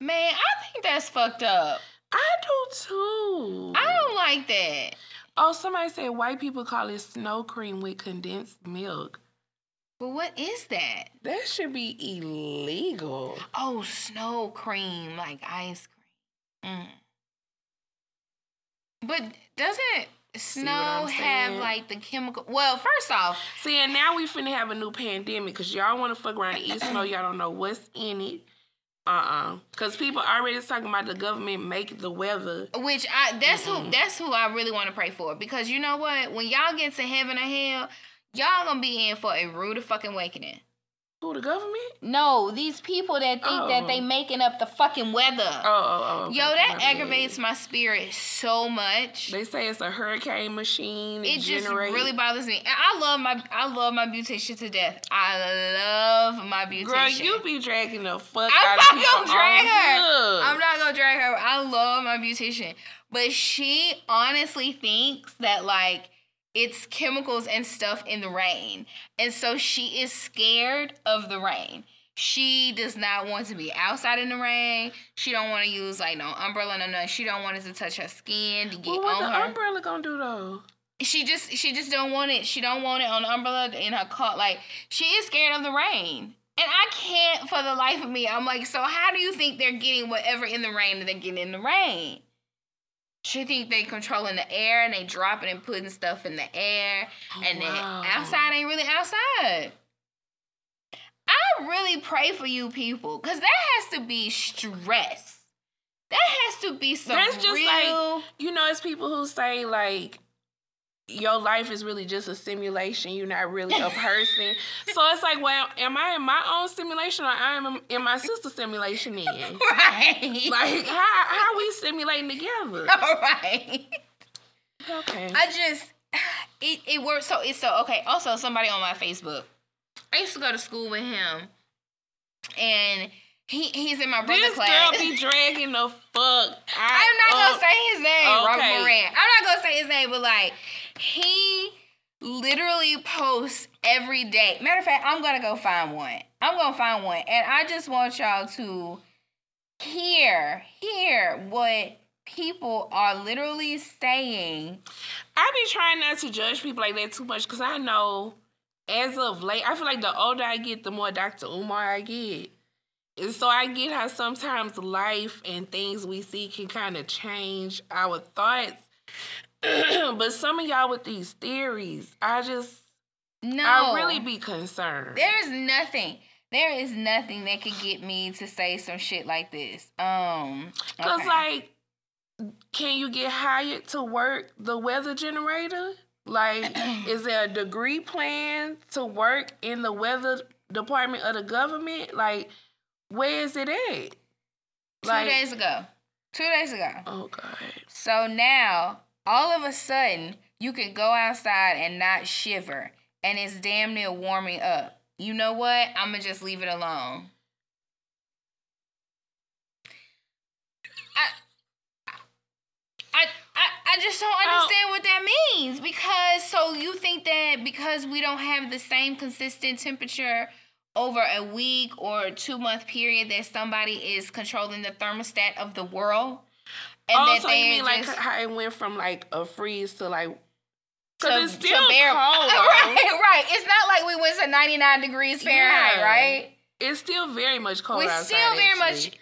man, I think that's fucked up. I do too. I don't like that. Oh, somebody said white people call it snow cream with condensed milk. But what is that? That should be illegal. Oh, snow cream, like ice cream. Mm. But doesn't snow have like the chemical? Well, first off, See, and now we finna have a new pandemic because y'all want to fuck around and eat snow. Y'all don't know what's in it. Uh-uh. Because people already talking about the government make the weather. which I that's who that's who I really want to pray for because you know what? When y'all get to heaven or hell, y'all gonna be in for a rude fucking awakening. Who, the government? No, these people that think that Oh. they making up the fucking weather. Oh, oh, oh. Yo, that aggravates my spirit so much. They say it's a hurricane machine. it just really bothers me. And I love my I love my beautician to death. I love my beautician. Girl, you be dragging the fuck I'm out of not gonna drag her. I'm not gonna drag her. I love my beautician, but she honestly thinks that like it's chemicals and stuff in the rain, and so she is scared of the rain. She does not want to be outside in the rain. She don't want to use like no umbrella, no nothing. She don't want it to touch her skin to get Well, what on the her. umbrella gonna do though? she just she just don't want it. She don't want it on the umbrella in her car. Like she is scared of the rain. And I can't for the life of me. I'm like, so how do you think they're getting whatever in the rain that they're getting in the rain? She think they controlling the air and they dropping and putting stuff in the air, Oh, and wow. then outside ain't really outside. I really pray for you people, cause that has to be stress. That has to be some That's just real. like you know, it's people who say like your life is really just a simulation. You're not really a person. so it's like, well, am I in my own simulation or I am in my sister's simulation? Then, right. like, how how we simulating together? All right. Okay. I just it it works so it's so okay. Also, somebody on my Facebook. I used to go to school with him, and he he's in my brother this class. girl be dragging the fuck. I'm not gonna say his name, Robert Moran. I'm not gonna say his name, but like he literally posts every day. Matter of fact, I'm gonna go find one. I'm gonna find one, and I just want y'all to hear hear what people are literally saying. I be trying not to judge people like that too much because I know as of late, I feel like the older I get, the more Dr. Umar I get. And so I get how sometimes life and things we see can kind of change our thoughts. but some of y'all with these theories, I just, No, I really be concerned. There is nothing. There is nothing that could get me to say some shit like this. Um, Because, okay. like, can you get hired to work the weather generator? Like, is there a degree plan to work in the weather department of the government? Like, where is it at? two Like, days ago, two days ago. oh god, So now, all of a sudden, you can go outside and not shiver, and it's damn near warming up. You know what? I'm gonna just leave it alone. I, I, I, I just don't oh. understand what that means because so you think that because we don't have the same consistent temperature over a week or two month period that somebody is controlling the thermostat of the world and oh, so you mean like just how it went from like a freeze to like? to, Because it's to still bear- cold. though. right, right. It's not like we went to 99 degrees Fahrenheit, Yeah. right? It's still very much cold We're still very actually.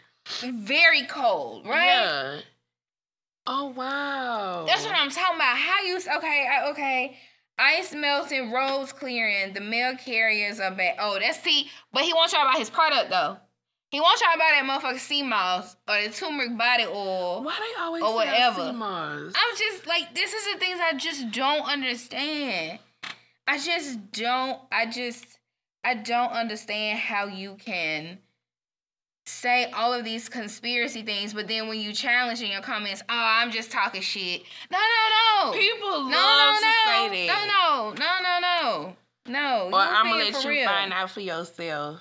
much very cold, right? Yeah. Oh wow. That's what I'm talking about. How you okay? I- Okay. Ice melting, roads clearing, the mail carriers are back. Oh, that's see, but he wants y'all about his product though. He wants y'all about that motherfucking sea moss or the turmeric body oil. Why they always or whatever. sea moss? I'm just like, this is the things I just don't understand. I just don't, I just, I don't understand how you can say all of these conspiracy things, but then when you challenge in your comments, oh, I'm just talking shit. No, no, no. People no, love no, to no. say that. No, no, no, no, no. No. Or I'm gonna let you real. find out for yourself.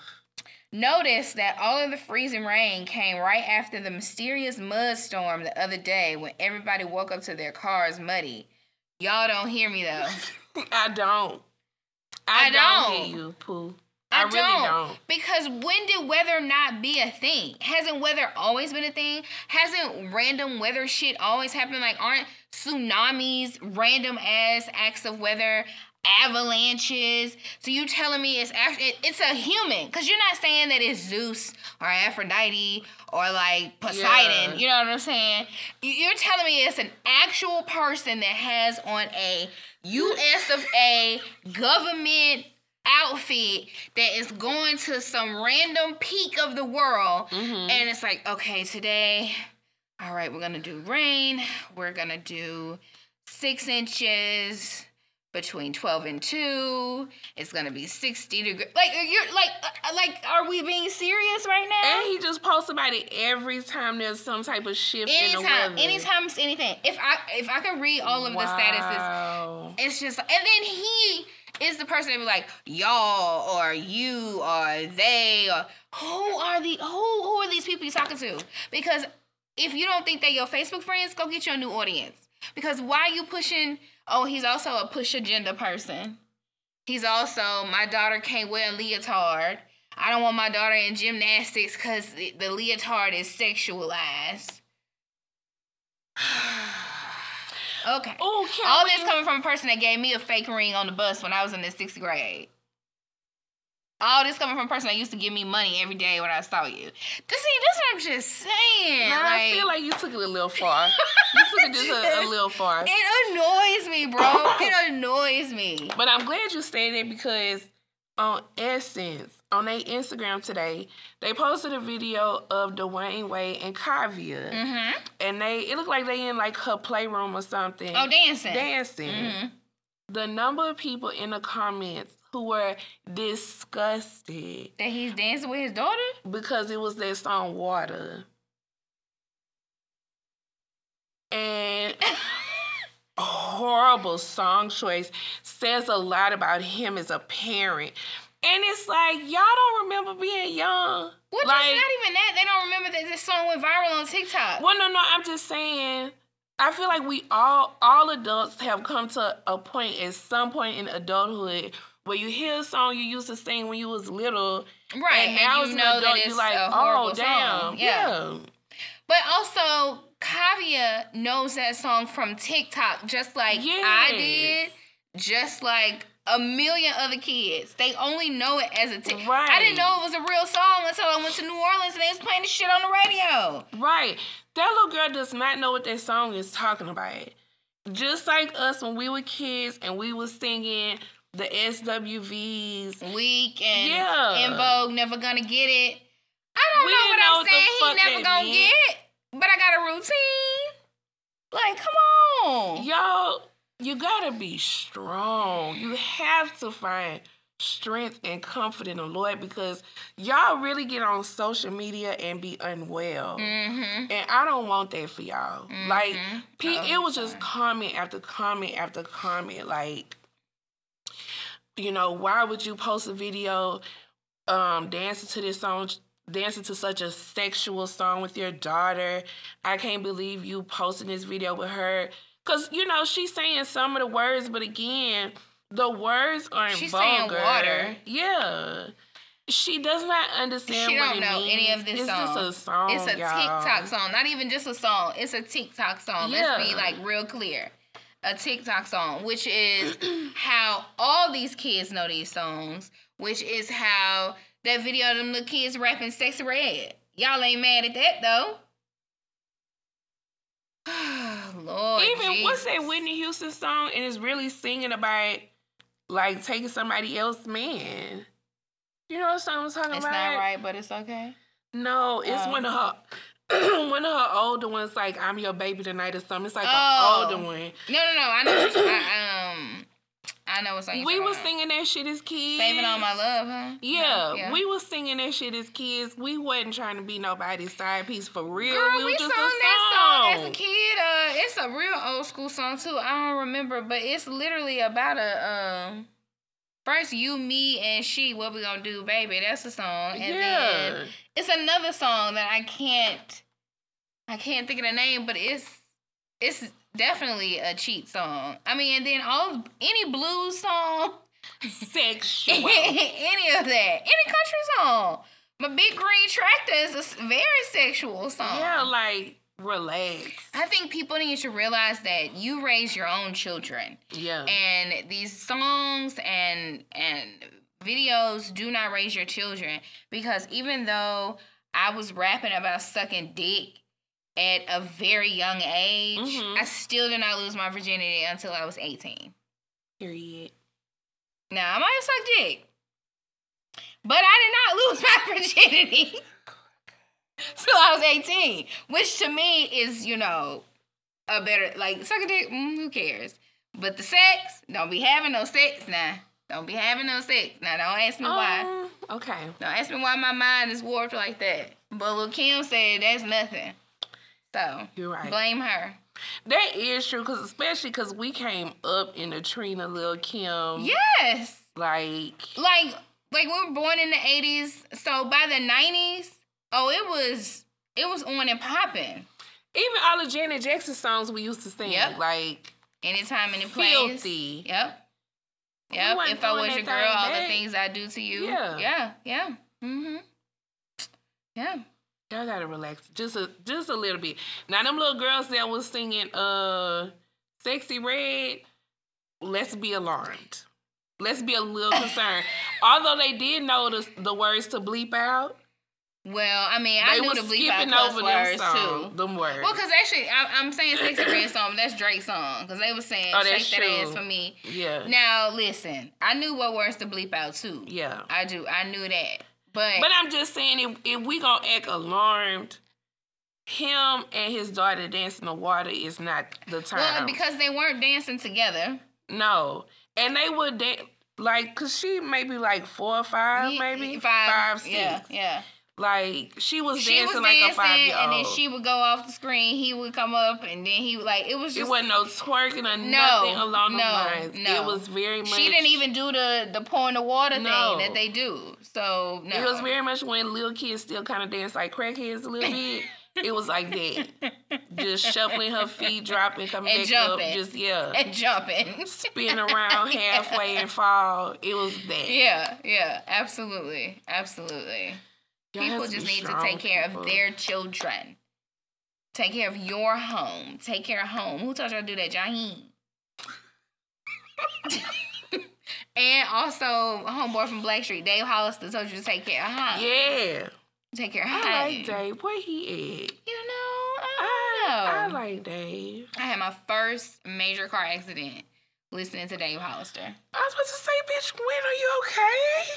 Notice that all of the freezing rain came right after the mysterious mud storm the other day when everybody woke up to their cars muddy. Y'all don't hear me though. I don't. I I, don't. don't. hear you, Pooh. I, I, really don't. don't. Because when did weather not be a thing? Hasn't weather always been a thing? Hasn't random weather shit always happened? Like, aren't tsunamis random ass acts of weather? Avalanches. So you telling me it's actually it's a human? Because you're not saying that it's Zeus or Aphrodite or like Poseidon. Yeah. You know what I'm saying? You- You're telling me it's an actual person that has on a U.S. of A. government outfit that is going to some random peak of the world Mhm. and it's like okay today all right we're gonna do rain we're gonna do six inches between 12 and 2 it's gonna be 60 degrees like you're like uh, like are we being serious right now? And he just posts about it every time there's some type of shift in the weather. anytime it's anything. If i if i can read all of the statuses it's just and then he is the person that be like y'all or you or they or who are the who who are these people you talking to? Because if you don't think they're your facebook friends go get your new audience. Because why are you pushing oh he's also a push agenda person. He's also my daughter can't wear a leotard. I don't want my daughter in gymnastics because the leotard is sexualized. Okay. Oh, all this coming from a person that gave me a fake ring on the bus when I was in the sixth grade. All this coming from a person that used to give me money every day when I saw you. This, see, this what I'm just saying. Nah, I feel like you took it a little far. You took it just a, a little far. It annoys me, bro. It annoys me. But I'm glad you stayed there because on Essence, on their Instagram today, they posted a video of Dwyane Wade and Kaavia. Mm-hmm. And they it looked like they in like her playroom or something. Oh, dancing. Dancing. Mhm. The number of people in the comments who were disgusted That he's dancing with his daughter? because it was their song Water. And horrible song choice says a lot about him as a parent. And it's like y'all don't remember being young. Which like, not even that. They don't remember that this song went viral on TikTok. well, no, no. I'm just saying. I feel like we all, all adults, have come to a point at some point in adulthood where you hear a song you used to sing when you was little, Right. and now you as an know adult, that it's like, a oh horrible damn, song. yeah. But also, Kaavia knows that song from TikTok just like I did, just like a million other kids. They only know it as a TikTok. I didn't know it was a real song until I went to New Orleans and they was playing the shit on the radio. Right. That little girl does not know what that song is talking about. Just like us when we were kids and we was singing the SWVs. Weak and Yeah. in Vogue, never gonna get it. I don't We know what know I'm what saying. He never gonna meant. get, but I got a routine. Like, come on. Y'all, you gotta be strong. You have to find strength and comfort in the Lord because y'all really get on social media and be unwell. Mm-hmm. And I don't want that for y'all. Like, Mhm. P- Oh, it was just comment after comment after comment. Like, you know, why would you post a video um dancing to this song, dancing to such a sexual song with your daughter? I can't believe you posting this video with her. Cause you know, she's saying some of the words, but again, the words aren't She's saying vulgar. water. Yeah. She does not understand She what don't it know means. any of this it's song. just a song. It's a y'all. TikTok song, not even just a song. It's a TikTok song. Let's be like real clear. A TikTok song, which is how all these kids know these songs, which is how that video of them little kids rapping Sexyy Red. Y'all ain't mad at that though. Lord. Even what's that Whitney Houston song and it's really singing about like taking somebody else's man. You know what song I'm talking It's about? It's not right, but it's okay. No, it's Oh. one um, of her one of her older ones like I'm your baby tonight or something. It's like Oh. an older one. No, no, no. I know. I, um, I know what song We was singing that shit as kids. Saving all my love, huh? Yeah, yeah. we was singing that shit as kids. We wasn't trying to be nobody's side piece for real. Girl, we we sung that song as a kid. Uh, it's a real old school song too. I don't remember, but it's literally about a um. First, you, me, and she. What we gonna do, baby? That's the song, and yeah. then it's another song that I can't. I can't think of the name, but it's it's definitely a cheat song. I mean, and then all any blues song, Sexual. any of that, any country song. My big green tractor is a very sexual song. yeah, like relax. I think people need to realize that you raise your own children, Yeah. and these songs and and videos do not raise your children because even though I was rapping about sucking dick at a very young age, Mhm. I still did not lose my virginity until I was 18. Period. Now I might have sucked dick, but I did not lose my virginity till I was 18, which to me is, you know, a better like sucking dick. Mm, who cares? But the sex, don't be having no sex now. Don't be having no sex now. Don't ask me why. Um, okay. Don't ask me why my mind is warped like that. But Lil Kim said that's nothing. So You're right. blame her. That is true, cause especially because we came up in the Trina Lil Kim. Yes. Like, like like we were born in the 80s so by the 90s oh it was it was on and popping even all the Janet Jackson songs we used to sing. Yep. Like, anytime any place filthy. yep yep if i was your girl all the things i do to you Yeah. yeah yeah mm-hmm yeah Y'all gotta relax just a just a little bit. Now them little girls that was singing uh Sexyy Red, let's be alarmed. Let's be a little concerned. Although they did know the, the words to bleep out, Well, I mean, They I knew the bleep out words songs, too. them words. Well, because actually, I, I'm saying Sexyy Red song, but that's Drake's song. Because they were saying, Oh, shake that's that ass for me. yeah, Now, listen, I knew what words to bleep out too. yeah. I do. I knew that. But, But I'm just saying, if, if we gonna act alarmed, him and his daughter dancing in the water is not the time. well, because they weren't dancing together. no, and they would dance like, cause she maybe like four or five, maybe five, five, six. Yeah, yeah. Like she was She was dancing like a dancing, five year old, and then she would go off the screen. He would come up, and then he would like it was Just, It wasn't no twerking or No, nothing along no, the lines. no. It was very much. she didn't even do the the pouring the water No. thing that they do. So no, It was very much when little kids still kind of dance like crackheads a little bit. it was like that, just shuffling her feet, dropping, coming And back jumping. up, just yeah, and jumping. spin around halfway and fall. It was that. Yeah, yeah, absolutely, absolutely. People just need to take care people. of their children. Take care of your home. Take care of home. Who told y'all to do that, Jaheim? and also, homeboy from Blackstreet, Dave Hollister, told you to take care of home. Yeah, Take care of I like Dave. Where he at? You know, I I, don't I know. like Dave. I had my first major car accident listening to Dave Hollister. I was about to say, bitch, when are you okay?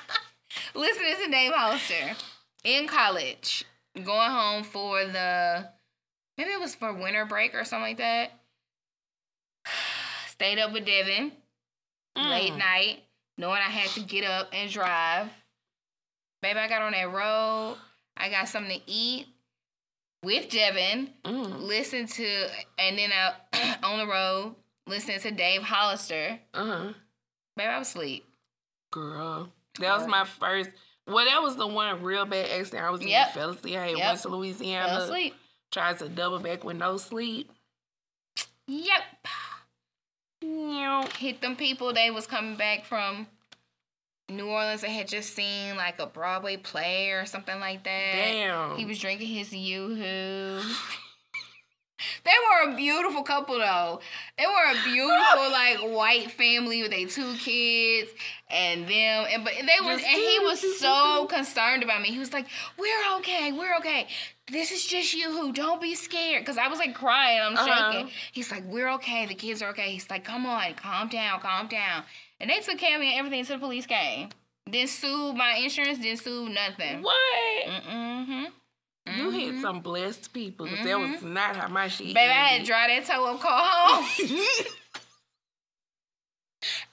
listening to Dave Hollister in college, going home for the maybe it was for winter break or something like that. Stayed up with Devin late Mm. night, knowing I had to get up and drive. Baby, I got on that road. I got something to eat with Devin. Mm. Listen to and then I on the road listening to Dave Hollister. Uh huh. Baby, I was asleep. Girl, that was my first. Well, that was the one real bad accident. I was in Yep. fell asleep. I Yep. went to Louisiana. Fell asleep. Tried to double back with no sleep. Yep. Yeah. hit them people. They was coming back from New Orleans. They had just seen like a Broadway play or something like that. Damn. He was drinking his yoo-hoo. they were a beautiful couple though. They were a beautiful like white family with their two kids and them. And but they were and he was so concerned about me. He was like, "We're okay. We're okay. This is just you. Who Don't be scared." Cuz I was like crying. I'm Uh-huh. shaking. He's like, "We're okay. The kids are okay." He's like, "Come on, calm down, calm down." And they took care of me and everything until the police came. Didn't sue my insurance. Didn't sue nothing. What? Mm-hmm. You hit some blessed people. 'cause That was not how my shit. Baby, I had to ended. drive that toe up car home.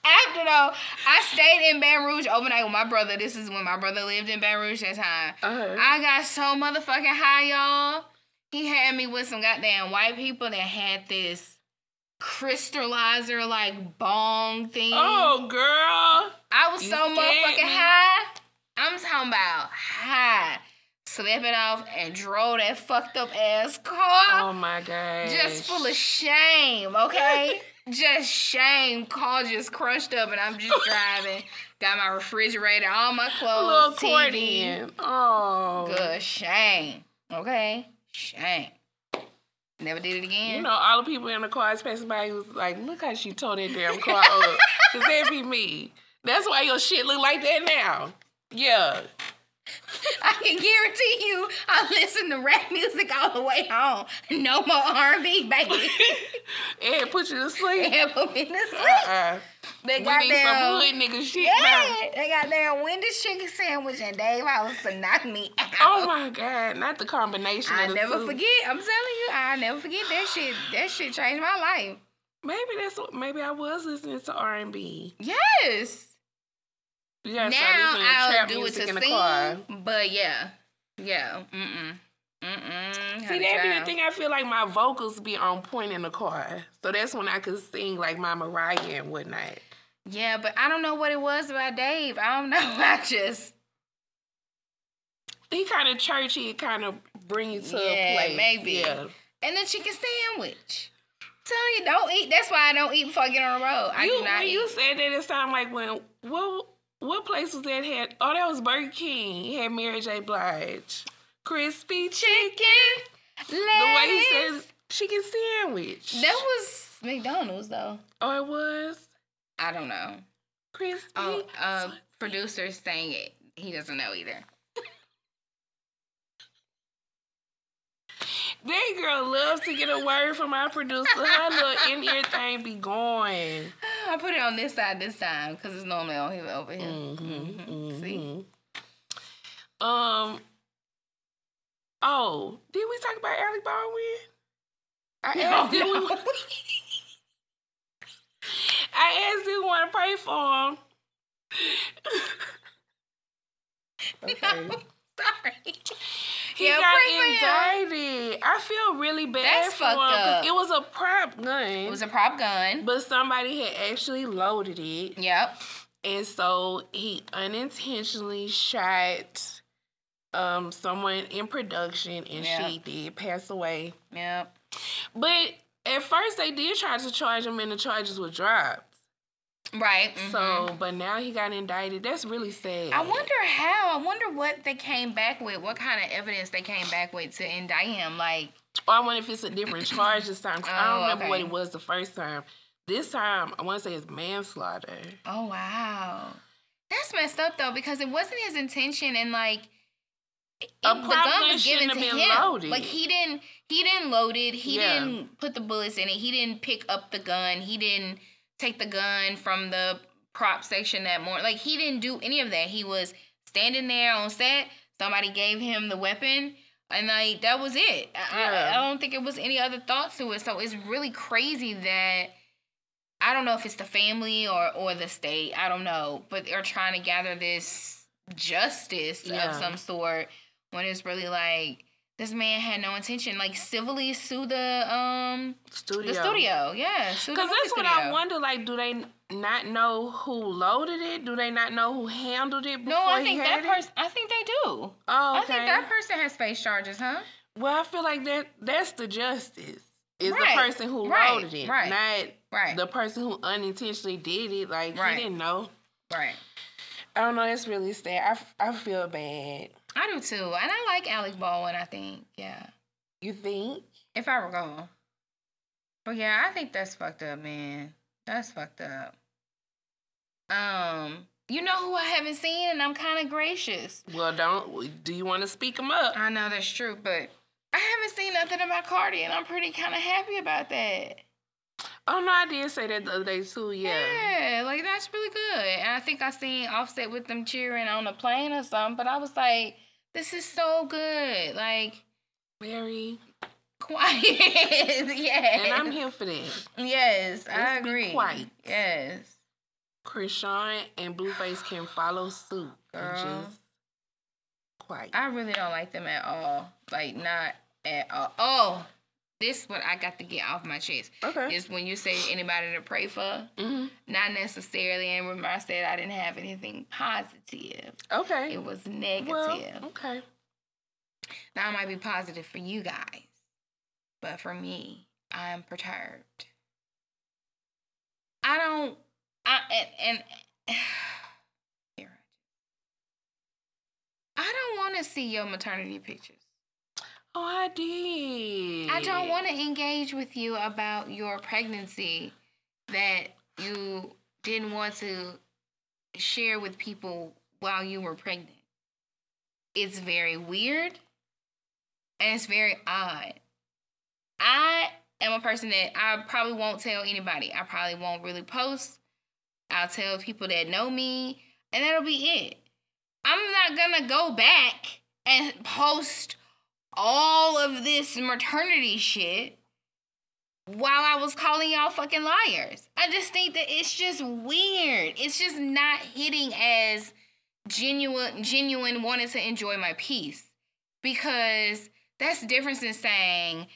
After though, I stayed in Baton Rouge overnight with my brother. This is when my brother lived in Baton Rouge that time. Uh-huh. I got so motherfucking high, y'all. He had me with some goddamn white people that had this crystallizer like bong thing. oh, girl. I was you so motherfucking me. high. I'm talking about high. Slept it off and drove that fucked up ass car. Oh, my God. just full of shame, okay? just shame. Car just crushed up, and I'm just driving. Got my refrigerator, all my little clothes, cord TV. Oh. Good shame, okay? Shame. Never did it again. You know, all the people in the car is passing by who's like, look how she tore that damn car up. Because that'd be me. That's why your shit look like that now. Yeah. I can guarantee you, I listen to rap music all the way home. No more R&B, baby. And put you to sleep. and put me to uh-uh. sleep. Uh-uh. They We got need some hood nigga shit Yeah, now. they got their Wendy's chicken sandwich and Dave House to knock me oh out. Oh my God. Not the combination I never two. forget. I'm telling you, I never forget that shit. That shit changed my life. Maybe that's what, maybe I was listening to R&B. Yes. You gotta start now listening to I'll do it music to the sing, but yeah, yeah. Mm mm. Mm mm. See, that be the thing. I feel like my vocals be on point in the car, so that's when I could sing like my Mariah and whatnot. Yeah, but I don't know what it was about Dave. I don't know. I just He kind of churchy, kind of bring you to Yeah, a place. maybe. Yeah. and the chicken sandwich. Tell you don't eat. That's why I don't eat before I get on the road. I you, do not when eat. you said that, it sounded like when what what place was that had? Oh, that was Burger King. Had Mary J. Blige, crispy chicken. chicken. The way he says chicken sandwich. That was McDonald's though. oh, it was I don't know. crispy. Oh, uh, producer saying it. He doesn't know either. That girl loves to get a word from our producer. Her little in ear thing be going. I put it on this side this time because it's normally on here over here. Mm-hmm, See? mm-hmm. Um. Oh, did we talk about Alec Baldwin? I asked, did we, I asked, you want to pray for him? okay. Sorry. He Yeah, got indicted. I feel really bad That's for him up. it was a prop gun, It was a prop gun. but somebody had actually loaded it, Yep. and so he unintentionally shot um someone in production, and Yeah. she did pass away. Yep. But at first, they did try to charge him, and the charges were dropped. Right. mhm. So, but now he got indicted. That's really sad. I wonder how. I wonder what they came back with. What kind of evidence they came back with to indict him? Like, I wonder if it's a different charge this time. 'cause I Oh, don't remember what it was the first time. This time, I want to say it's manslaughter. oh wow, that's messed up though because it wasn't his intention and like. it- the gun gun was given to him. loaded. Like he didn't, he didn't load it. He Yeah. didn't put the bullets in it. He didn't pick up the gun. He didn't take the gun from the prop section that morning. Like he didn't do any of that. He was standing there on set. Somebody gave him the weapon, and like that was it. I, Yeah. I, I don't think it was any other thoughts to it. So it's really crazy that I don't know if it's the family or or the state. I don't know, but they're trying to gather this justice Yeah. of some sort when it's really like this man had no intention. Like civilly sue the um Studio. the studio. Yeah, Because that's what studio. I wonder. Like, do they not know who loaded it? Do they not know who handled it before No, I think that person. I think they do. Oh, I think that person has face charges, huh? well, I feel like that that's the justice. Is Right, the person who right, loaded it, right, not Right. the person who unintentionally did it. Like Right. he didn't know. right. I don't know. That's really sad. I, I feel bad. I do too, and I like Alec Baldwin. I think, yeah, You think? if I were recall. But yeah, I think that's fucked up, man. That's fucked up. Um, you know who I haven't seen, and I'm kind of gracious. Well, don't. Do you want to speak him up? I know that's true, but I haven't seen nothing about Cardi, and I'm pretty kind of happy about that. Oh no, I did say that the other day too. Yeah. Yeah, like that's really good. And I think I seen Offset with them cheering on the plane or something, but I was like, this is so good. Like, Very. quiet. yes. And I'm here for that. Yes, I Let's be agree. quiet. Yes. Chrisean and Blueface can follow suit and Girl. just quiet. I really don't like them at all. Like, not at all. Oh, this what I got to get off my chest. okay. Is when you say anybody to pray for, hmm not necessarily. And remember, I said I didn't have anything positive. Okay. It was negative. well, okay. Now it might be positive for you guys, but for me, I am perturbed. I don't. I and, and. I don't want to see your maternity pictures. Oh, I did. I don't want to engage with you about your pregnancy that you didn't want to share with people while you were pregnant. It's very weird and it's very odd. I am a person that I probably won't tell anybody. I probably won't really post. I'll tell people that know me, and that'll be it. I'm not gonna go back and post all of this maternity shit while I was calling y'all fucking liars. I just think that it's just weird. It's just not hitting as genuine genuine wanted to enjoy my peace. Because that's the difference in saying,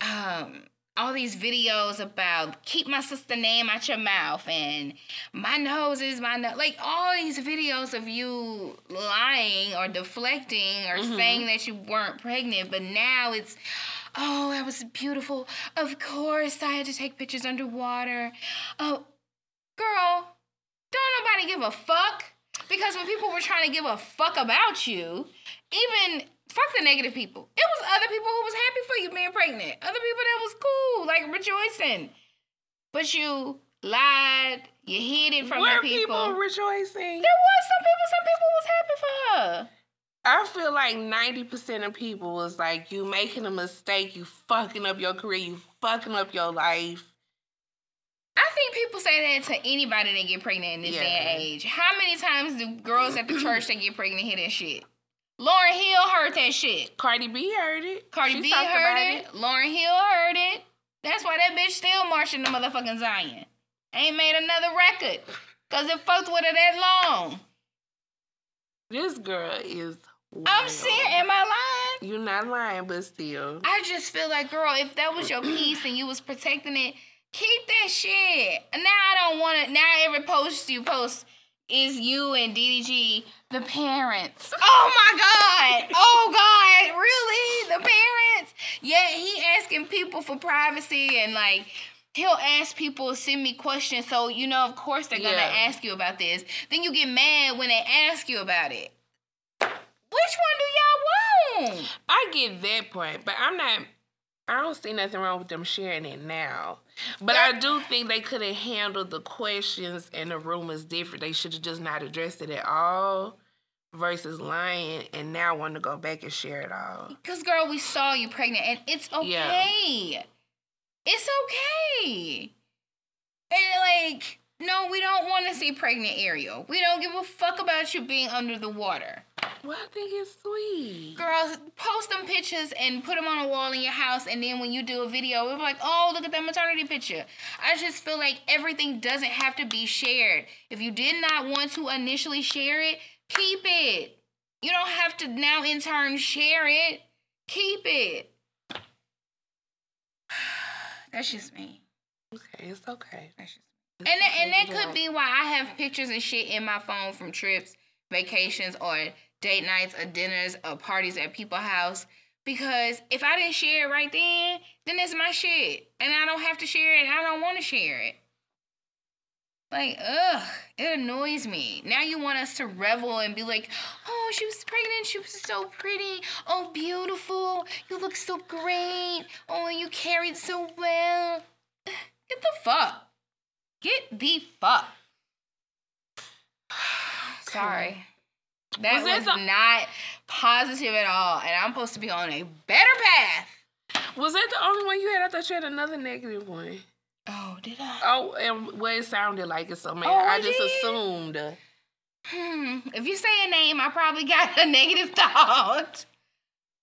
um, all these videos about keep my sister name out your mouth and my nose is my nose. Like all these videos of you lying or deflecting or Mhm. saying that you weren't pregnant, but now it's, oh, that was beautiful. Of course, I had to take pictures underwater. Oh, girl, don't nobody give a fuck. Because when people were trying to give a fuck about you, even fuck the negative people. It was other people who was happy for you being pregnant. Other people that was cool, like rejoicing. But you lied. You hid it from Were the people. people rejoicing? there was some people. Some people was happy for her. I feel like 90% of people was like, you making a mistake, you fucking up your career, you fucking up your life. I think people say that to anybody that get pregnant in this Yeah. day and age. How many times do girls at the church that get pregnant hear that shit? Lauryn Hill heard that shit. Cardi B heard it. Cardi She B heard about it. Lauryn Hill heard it. That's why that bitch still marching the motherfucking Zion. Ain't made another record. Cause it fucked with her that long. This girl is. I'm wild. serious. Am I lying? You're not lying, but still. I just feel like, girl, if that was your piece and you was protecting it, keep that shit. And Now I don't want to. Now every post you post is you and DDG, the parents. Oh my god! Oh god! Really? The parents? Yeah, he asking people for privacy and like. He'll ask people send me questions, so you know, of course, they're gonna Yeah. ask you about this. Then you get mad when they ask you about it. Which one do y'all want? I get that point, but I'm not. I don't see nothing wrong with them sharing it now. But I do think they could have handled the questions and the rumors different. They should have just not addressed it at all versus lying and now want to go back and share it all. Cause girl, we saw you pregnant, and it's okay. It's okay. And like, no, we don't want to see pregnant Ariel. We don't give a fuck about you being under the water. Well, I think it's sweet. Girls, post them pictures and put them on a wall in your house, and then when you do a video, we're like, oh, look at that maternity picture. I just feel like everything doesn't have to be shared. If you did not want to initially share it, keep it. You don't have to now in turn share it. Keep it. That's just me. Okay, it's okay. That's just and that, and that could be why I have pictures and shit in my phone from trips, vacations, or date nights, or dinners, or parties at people's house. Because if I didn't share it right then, then it's my shit, and I don't have to share it. and I don't want to share it. Like, ugh, it annoys me. Now you want us to revel and be like, oh, she was pregnant. She was so pretty. Oh, beautiful. You look so great. Oh, you carried so well. Get the fuck. Get the fuck. Sorry. That Was was, not positive at all. And I'm supposed to be on a better path. Was that the only one you had? I thought you had another negative one. Oh, did I? Oh, and what it sounded like it, so man, Oh, I just did? assumed. Hmm. If you say a name, I probably got a negative thought.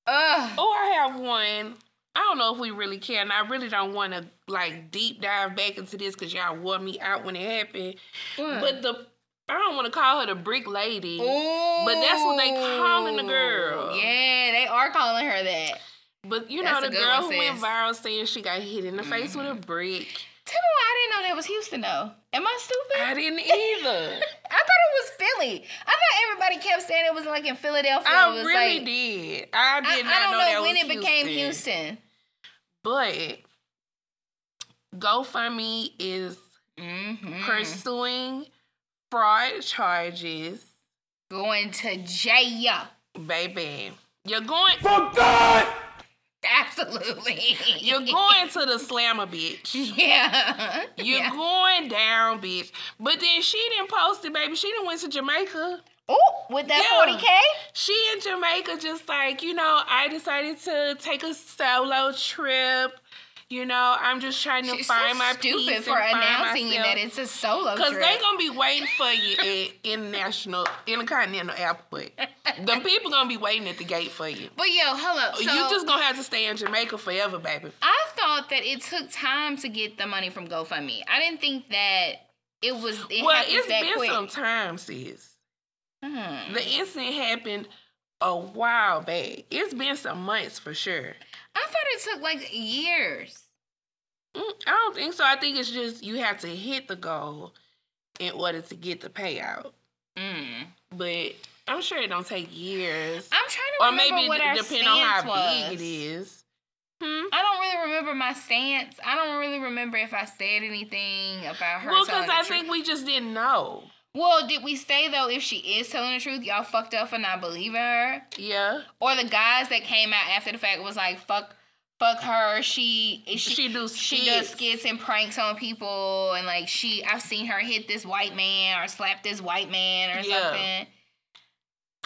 Ugh. Oh, I have one. I don't know if we really can. I really don't want to like deep dive back into this because y'all wore me out when it happened. Mm. But the I don't want to call her the brick lady. But that's what they calling the girl. Yeah, they are calling her that. But you That's know the girl one, who went viral saying she got hit in the face with a mm-hmm. brick. Tell me why I didn't know that was Houston though. Am I stupid? I didn't either. I thought it was Philly. I thought everybody kept saying it was like in Philadelphia. it I was really like, did. I I, did not I don't know, know, that when was it became Houston. Houston. But GoFundMe is Mm-hmm. pursuing fraud charges. Going to jail. Baby, you're going. Absolutely. You're going to the slammer, bitch. Yeah. You're yeah. going down, bitch. But then she didn't post it, baby. She didn't went to Jamaica. Oh, with that Yeah. 40K? She in Jamaica just like, you know, I decided to take a solo trip. You know, I'm just trying to She's find so my stupid peace for announcing you that it's a solo Cause trip. they gonna be waiting for you at international, intercontinental airport. the people gonna be waiting at the gate for you. but yo, hello. So you just gonna have to stay in Jamaica forever, baby. I thought that it took time to get the money from GoFundMe. I didn't think that it was it well, it's been quick. some time, sis. Hmm. The incident happened a while back. It's been some months for sure. I thought it took like years. Mm, I don't think so. I think it's just you have to hit the goal in order to get the payout. Mm. But I'm sure it don't take years. I'm trying to Or remember maybe what it our depend on how was. big it is. Hmm? I don't really remember my stance. I don't really remember if I said anything about her. Well, because I think we just didn't know. Well, did we say though if she is telling the truth, y'all fucked up for not believing her? Yeah. Or the guys that came out after the fact was like, fuck, fuck her. She she, She do she does skits. and pranks on people, and like she, I've seen her hit this white man or slap this white man or Yeah. something.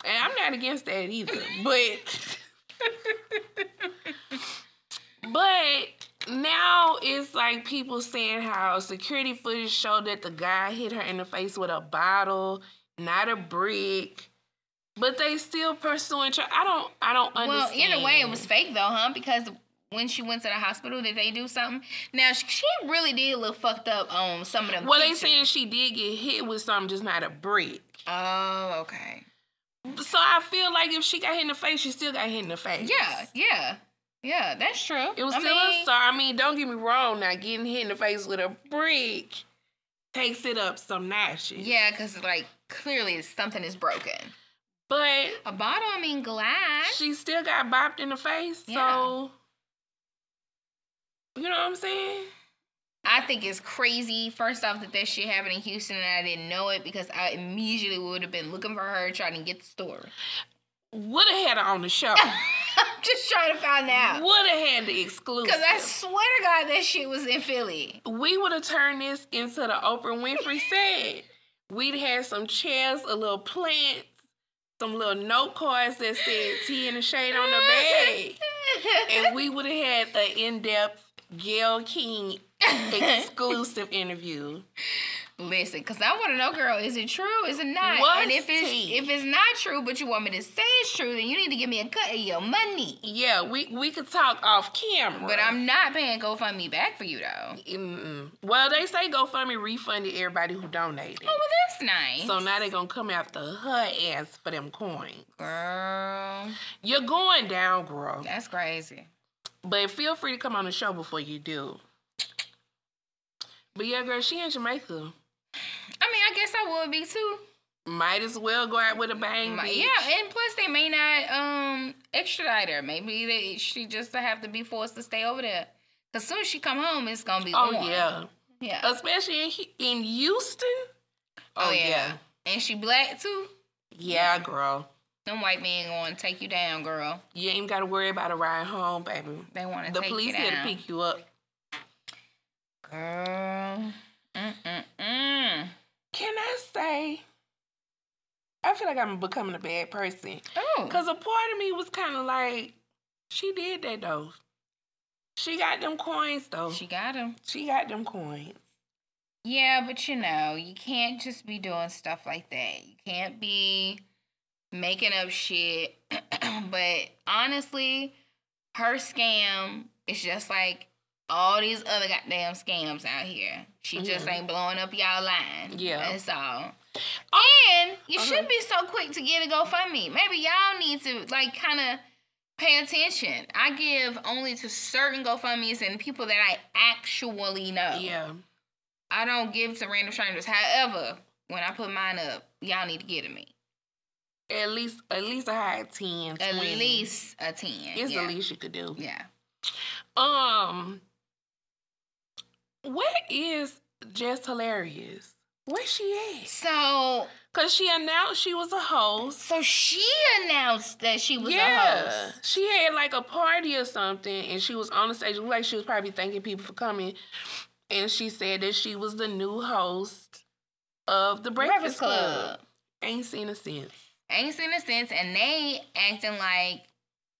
And I'm not against that either. But but now it's like people saying how security footage showed that the guy hit her in the face with a bottle, not a brick. But they still pursuing. Tra- I don't. I don't understand. Well, either way, it was fake though, huh? Because when she went to the hospital, did they do something? Now she really did look fucked up on some of them. Well, they pictures. saying she did get hit with something, just not a brick. Oh, okay. So I feel like if she got hit in the face, she still got hit in the face. Yeah, yeah, yeah. That's true. It was I still mean, a star. I mean, don't get me wrong. Now getting hit in the face with a brick takes it up some notches. Yeah, because like clearly something is broken. But A bottle, I mean glass. she still got bopped in the face. So you know what I'm saying? I think it's crazy. First off, that that shit happened in Houston and I didn't know it because I immediately would have been looking for her trying to get the story. Would have had her on the show. I'm just trying to find out. Would have had the exclusive. Because I swear to God, that shit was in Philly. we would have turned this into the Oprah Winfrey said. We'd had some chairs, a little plants, some little note cards that said tea in the shade on the bag. and we would have had an in-depth Gayle King exclusive interview. Listen, because I want to know, girl, is it true? Is it not? What's and if it's tea? if it's not true, but you want me to say it's true, then you need to give me a cut of your money. Yeah, we we could talk off camera. But I'm not paying GoFundMe back for you though. Mm-mm. Well, they say GoFundMe refunded everybody who donated. Oh, well, that's nice. So now they're gonna come after her ass for them coins. girl, You're going down, girl. that's crazy. But feel free to come on the show before you do. But yeah, girl, she in Jamaica. I mean, I guess I would be too. Might as well go out with a bang. Yeah, and plus they may not um extradite her. Maybe they she just have to be forced to stay over there. Cause soon as she come home, it's gonna be Oh on. yeah. yeah. Especially in in Houston. oh yeah. And she black too. Yeah, girl. Them white men gonna take you down, girl. You ain't got to worry about a ride home, baby. They want to The police here to pick you up. Girl. Mm-mm-mm. Can I say? I feel like I'm becoming a bad person. Oh. Cause a part of me was kind of like, she did that though. She got them coins though. She got them. She got them coins. Yeah, but you know, you can't just be doing stuff like that. You can't be making up shit. but honestly, her scam is just like all these other goddamn scams out here. She just Mhm. ain't blowing up y'all line. Yeah. That's all. Oh, And you uh-huh. shouldn't be so quick to get a GoFundMe. Maybe y'all need to like kind of pay attention. I give only to certain GoFundMe's and people that I actually know. Yeah. I don't give to random strangers. However, when I put mine up, y'all need to get to me. At least, at least a high 10, 20. At least a 10. It's yeah. the least you could do. Yeah. Um, where is Jess Hilarious? Where's she at? So, Cause she announced she was a host. so she announced that she was a host. she had like a party or something, and she was on the stage. Looked Like she was probably thanking people for coming, and she said that she was the new host of the Breakfast, Breakfast Club. Club. Ain't seen a since. Ain't seen a sense, and they acting like,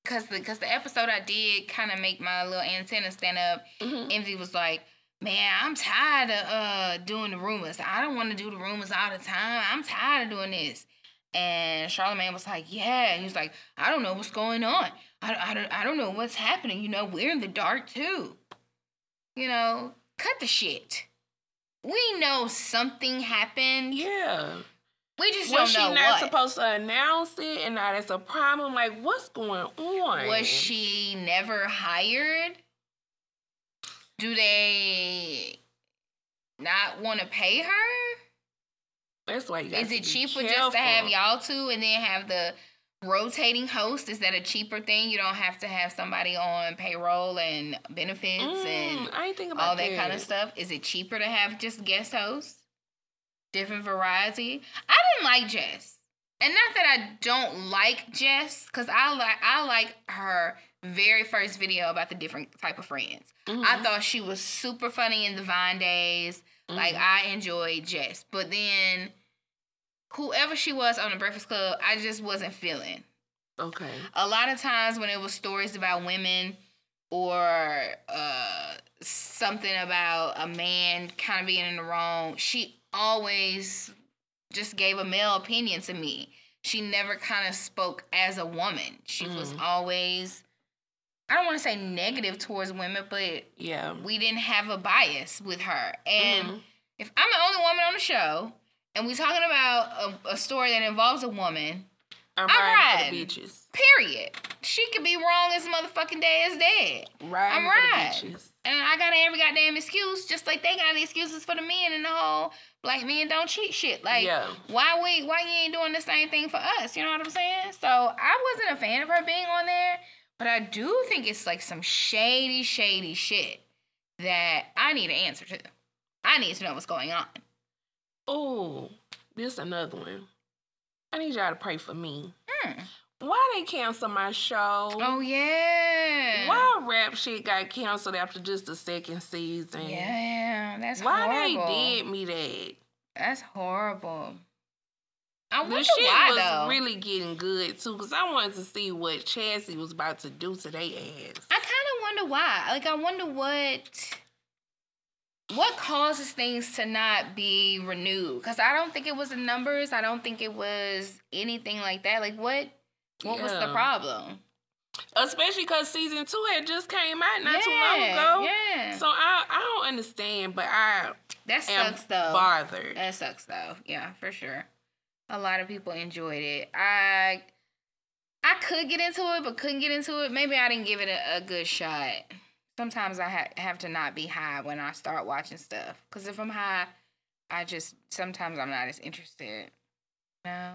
cause the cause the episode I did kind of make my little antenna stand up. Mhm. Envy was like, "Man, I'm tired of uh doing the rumors. I don't want to do the rumors all the time. I'm tired of doing this." And Charlamagne was like, "Yeah." He was like, "I don't know what's going on. I, I, don't, I don't know what's happening. You know, we're in the dark too. You know, cut the shit. We know something happened. Yeah. We just Was she don't know not what. supposed to announce it, and now that's a problem? Like, what's going on? Was she never hired? Do they not want to pay her? That's why you got Is it cheaper just to have y'all two and then have the rotating host? Is that a cheaper thing? You don't have to have somebody on payroll and benefits and Mm, I think about all that kind of stuff. Is it cheaper to have just guest hosts? Different variety. I didn't like Jess. And not that I don't like Jess, because I like I like her very first video about the different type of friends. Mm-hmm. I thought she was super funny in the Vine days. Like Mhm. I enjoyed Jess. But then whoever she was on the Breakfast Club, I just wasn't feeling. Okay. A lot of times when it was stories about women or uh, something about a man kind of being in the wrong, she always just gave a male opinion to me. She never kind of spoke as a woman. She was Mhm. always, I don't want to say negative towards women, but Yeah. we didn't have a bias with her. And Mhm. if I'm the only woman on the show and we're talking about a, a story that involves a woman, I'm I'm riding for riding. the beaches. period. She could be wrong as motherfucking day is dead. Riding I'm riding. And I got every goddamn excuse, just like they got the excuses for the men and the whole black men don't cheat shit. Like, Yeah. why we why you ain't doing the same thing for us? You know what I'm saying? So I wasn't a fan of her being on there, but I do think it's like some shady, shady shit that I need an answer to. I need to know what's going on. Oh, this another one. I need y'all to pray for me. Hmm. Why they cancel my show? Oh yeah. Why rap shit got canceled after just the second season? Yeah, that's Why horrible. they did me that? That's horrible. I The shit why was though. really getting good too, cause I wanted to see what Chassie was about to do to their ass. I kind of wonder why. Like, I wonder what what causes things to not be renewed. Because I don't think it was the numbers. I don't think it was anything like that. Like, what what was the problem? Especially because season two had just came out not too long ago. Yeah, So I I don't understand, but I that sucks though. bothered. That sucks though. Yeah, for sure. A lot of people enjoyed it. I I could get into it, but couldn't get into it. Maybe I didn't give it a, a good shot. Sometimes I ha- have to not be high when I start watching stuff. Cause if I'm high, I just sometimes I'm not as interested. No.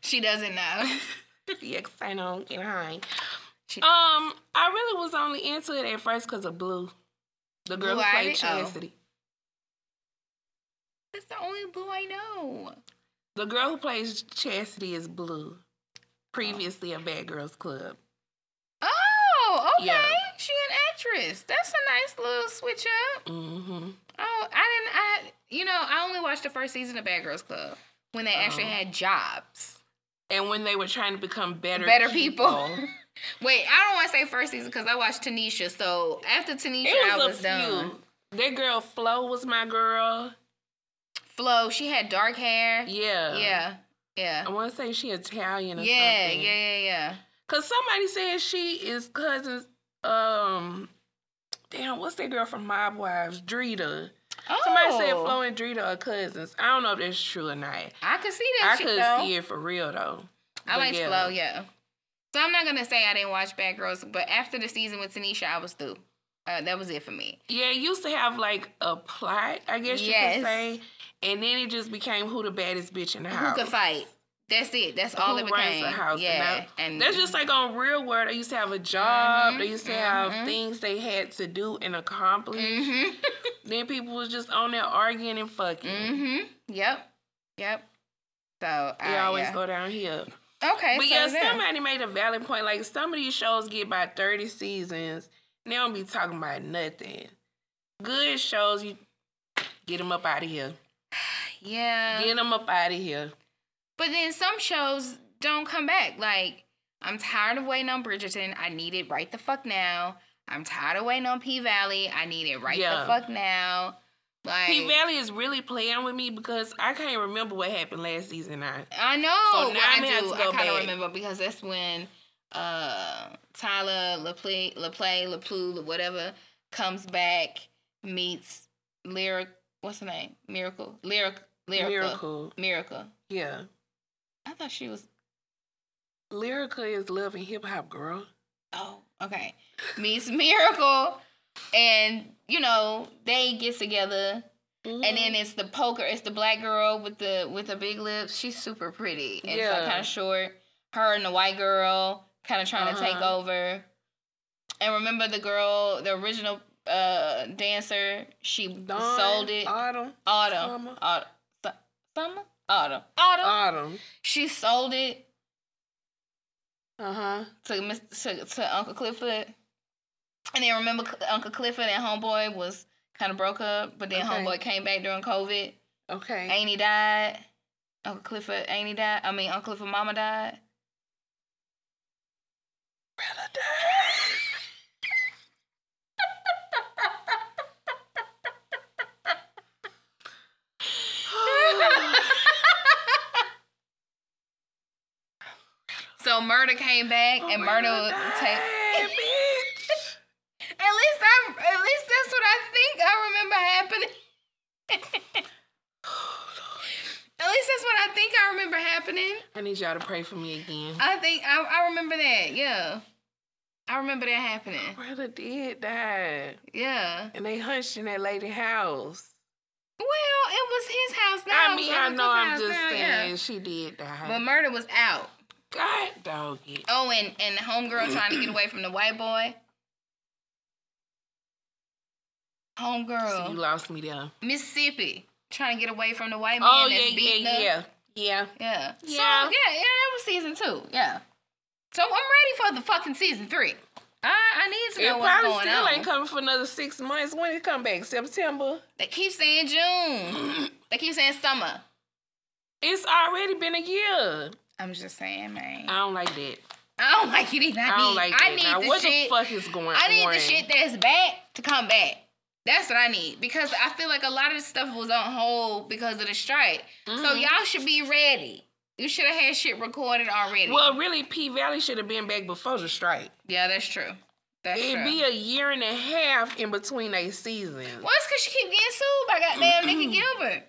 She doesn't know. yeah, 'cause I don't get high. She, Um, I really was only into it at first because of Blue, the girl Blue who played Ivy? Oh. That's the only blue I know. The girl who plays Chastity is Blue, previously a Bad Girls Club. Oh, okay. Yeah. She an actress. That's a nice little switch up. Mm-hmm. Oh, I didn't. I you know I only watched the first season of Bad Girls Club when they actually Oh. had jobs. And when they were trying to become better, Better people. Wait, I don't want to say first season because I watched Tanisha. So after Tanisha, it I was, was done. That girl Flo was my girl. Flo, she had dark hair. Yeah. Yeah, Yeah. I want to say she Italian or yeah, something. yeah, yeah, yeah. Cause somebody said she is cousins. Um, damn, what's that girl from Mob Wives? Drita. Oh, Somebody said Flo and Drita are cousins. I don't know if that's true or not. I could see that I shit could though. see it for real though. I But like yeah. Flo, yeah. So I'm not gonna say I didn't watch Bad Girls, but after the season with Tanisha, I was through. Uh, that was it for me. Yeah, it used to have like a plot, I guess you Yes. could say, and then it just became who the baddest bitch in the house. Who could fight? That's it. That's all Who it runs the house? Yeah, and, that's just like on Real World. They used to have a job. Mhm, They used to have mhm. things they had to do and accomplish. hmm Then people was just on there arguing and fucking. hmm Yep. Yep. So They uh, always yeah. go down here. Okay. But so yeah, there. somebody made a valid point. Like some of these shows get about thirty seasons. They don't be talking about nothing. Good shows, you get them up out of here. Yeah. Get them up out of here. But then some shows don't come back. Like, I'm tired of waiting on Bridgerton. I need it right the fuck now. I'm tired of waiting on P Valley. I need it right Yeah. the fuck now. Like, P Valley is really playing with me because I can't remember what happened last season. Now I know. So now I have do. I kind of remember because that's when uh, Tyler LaPlay, LaPlay, LaPlue, whatever, comes back, meets Lyric. What's her name? Miracle. Lyric. Lyrica. Miracle, Miracle. yeah. I thought she was. Lyrica is love and hip hop girl. Oh, okay. Meets Miracle, and you know they get together, Mhm. and then it's the poker. It's the black girl with the with the big lips. She's super pretty and Yeah. kind of short. Her and the white girl kind of trying to take Uh-huh. over. And remember the girl, the original uh dancer. She Dawn, sold it. Autumn, Autumn. Summer. Autumn. Su- Summer. Autumn. Autumn. Autumn. she sold it Uh huh. to, Mr. to to Uncle Clifford. And then remember Uncle Clifford and Homeboy was kind of broke up, but then Okay. Homeboy came back during COVID. Okay. Ain't he died? Uncle Clifford, ain't he died? I mean, Uncle Clifford mama died. Rather die. So murder came back oh and murder would take at least I, at least that's what I think I remember happening. at least that's what I think I remember happening. I need y'all to pray for me again. I think I, I remember that. Yeah, I remember that happening. Brother did die. Yeah. And they hunched in that lady house. Well, it was his house now. I mean, I know I'm just now, saying yeah. she did die. But murder was out. God dog it. Oh, and and the homegirl trying to get away from the white boy. So you Homegirl, lost me there. Mississippi, trying to get away from the white man Oh that's yeah, beating yeah, up. yeah, yeah. Yeah. So Yeah. yeah, yeah, that was season two. Yeah. So I'm ready for the fucking season three. I I need to It know what's probably still ain't coming for another six months. When it come back? September. they keep saying June. they keep saying summer. It's already been a year. I'm just saying, man. I don't like that. I don't like it either. I, I don't need, like I that. need now, the what shit. the fuck is going on? I need on? the shit that's back to come back. That's what I need because I feel like a lot of the stuff was on hold because of the strike. So Mhm. y'all should be ready. You should have had shit recorded already. Well, really, P Valley should have been back before the strike. yeah, that's true. That's true. It'd true. be a year and a half in between a season. well, it's because she keep getting sued by goddamn Nikki Gilbert.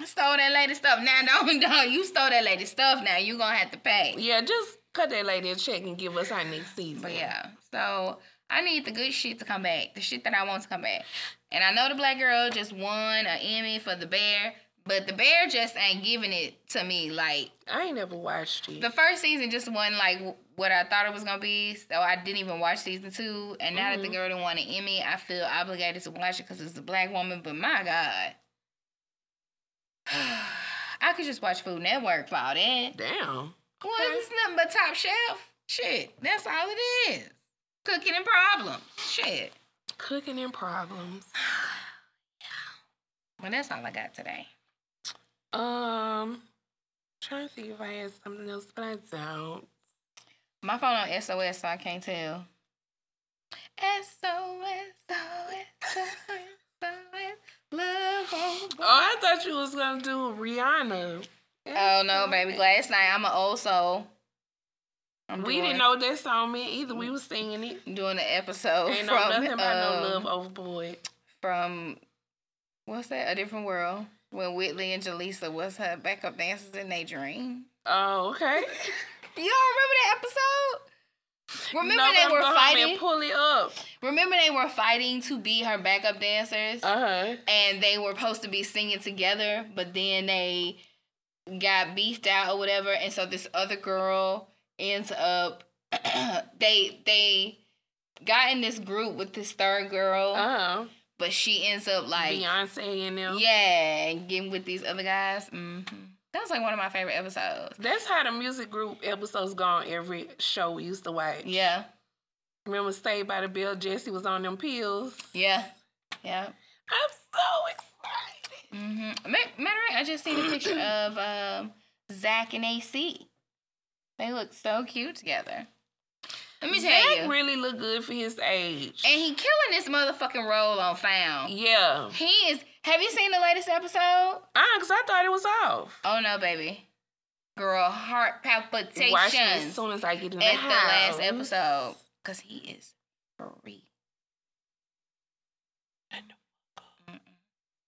I stole that lady stuff. Now, don't, don't you stole that lady stuff. Now you gonna have to pay. Yeah, just cut that lady a check and give us our next season. But yeah, so I need the good shit to come back, the shit that I want to come back. And I know the black girl just won an Emmy for the bear, but the bear just ain't giving it to me. Like I ain't never watched it. the first season just wasn't like what I thought it was gonna be, so I didn't even watch season two. And now that the Mhm. girl done won an Emmy, I feel obligated to watch it because it's a black woman. But my God. I could just watch Food Network for all that. Damn. Well, Okay. it's nothing but Top Chef. Shit, that's all it is. Cooking and problems. Shit. Cooking and problems. Well, that's all I got today. Um, trying to see if I had something else, but I don't. My phone on SOS, so I can't tell. SOS, SOS, SOS, love. Oh, I thought you was gonna do Rihanna. Oh no, baby! Last night I'm an old soul. I'm We doing, didn't know that song meant either. We was singing it. doing the episode Ain't know from nothing about no um, love overboard. from what's that? A different world. When Whitley and Jaleesa was her backup dancers in their dream. Oh, okay. You don't remember that episode? Remember they were fighting. And pull it up. Remember they were fighting to be her backup dancers, Uh huh. and they were supposed to be singing together, but then they got beefed out or whatever, and so this other girl ends up they they got in this group with this third girl, Uh huh. but she ends up like Beyonce and them. yeah, and getting with these other guys. hmm That was like one of my favorite episodes. That's how the music group episodes go on every show we used to watch. Yeah, Remember Saved by the Bell? Jesse was on them pills. yeah, yeah. I'm so excited. Mm-hmm. Matter of fact, I just seen a picture of um, Zach and AC. They look so cute together. Let me tell Zach you. really look good for his age. and he killing this motherfucking role on Found. yeah. He is. Have you seen the latest episode? Ah, cause I thought it was off. Oh no, baby. Girl, heart palpitations. Watch it as soon as I get in the at the last episode. Cause he is free.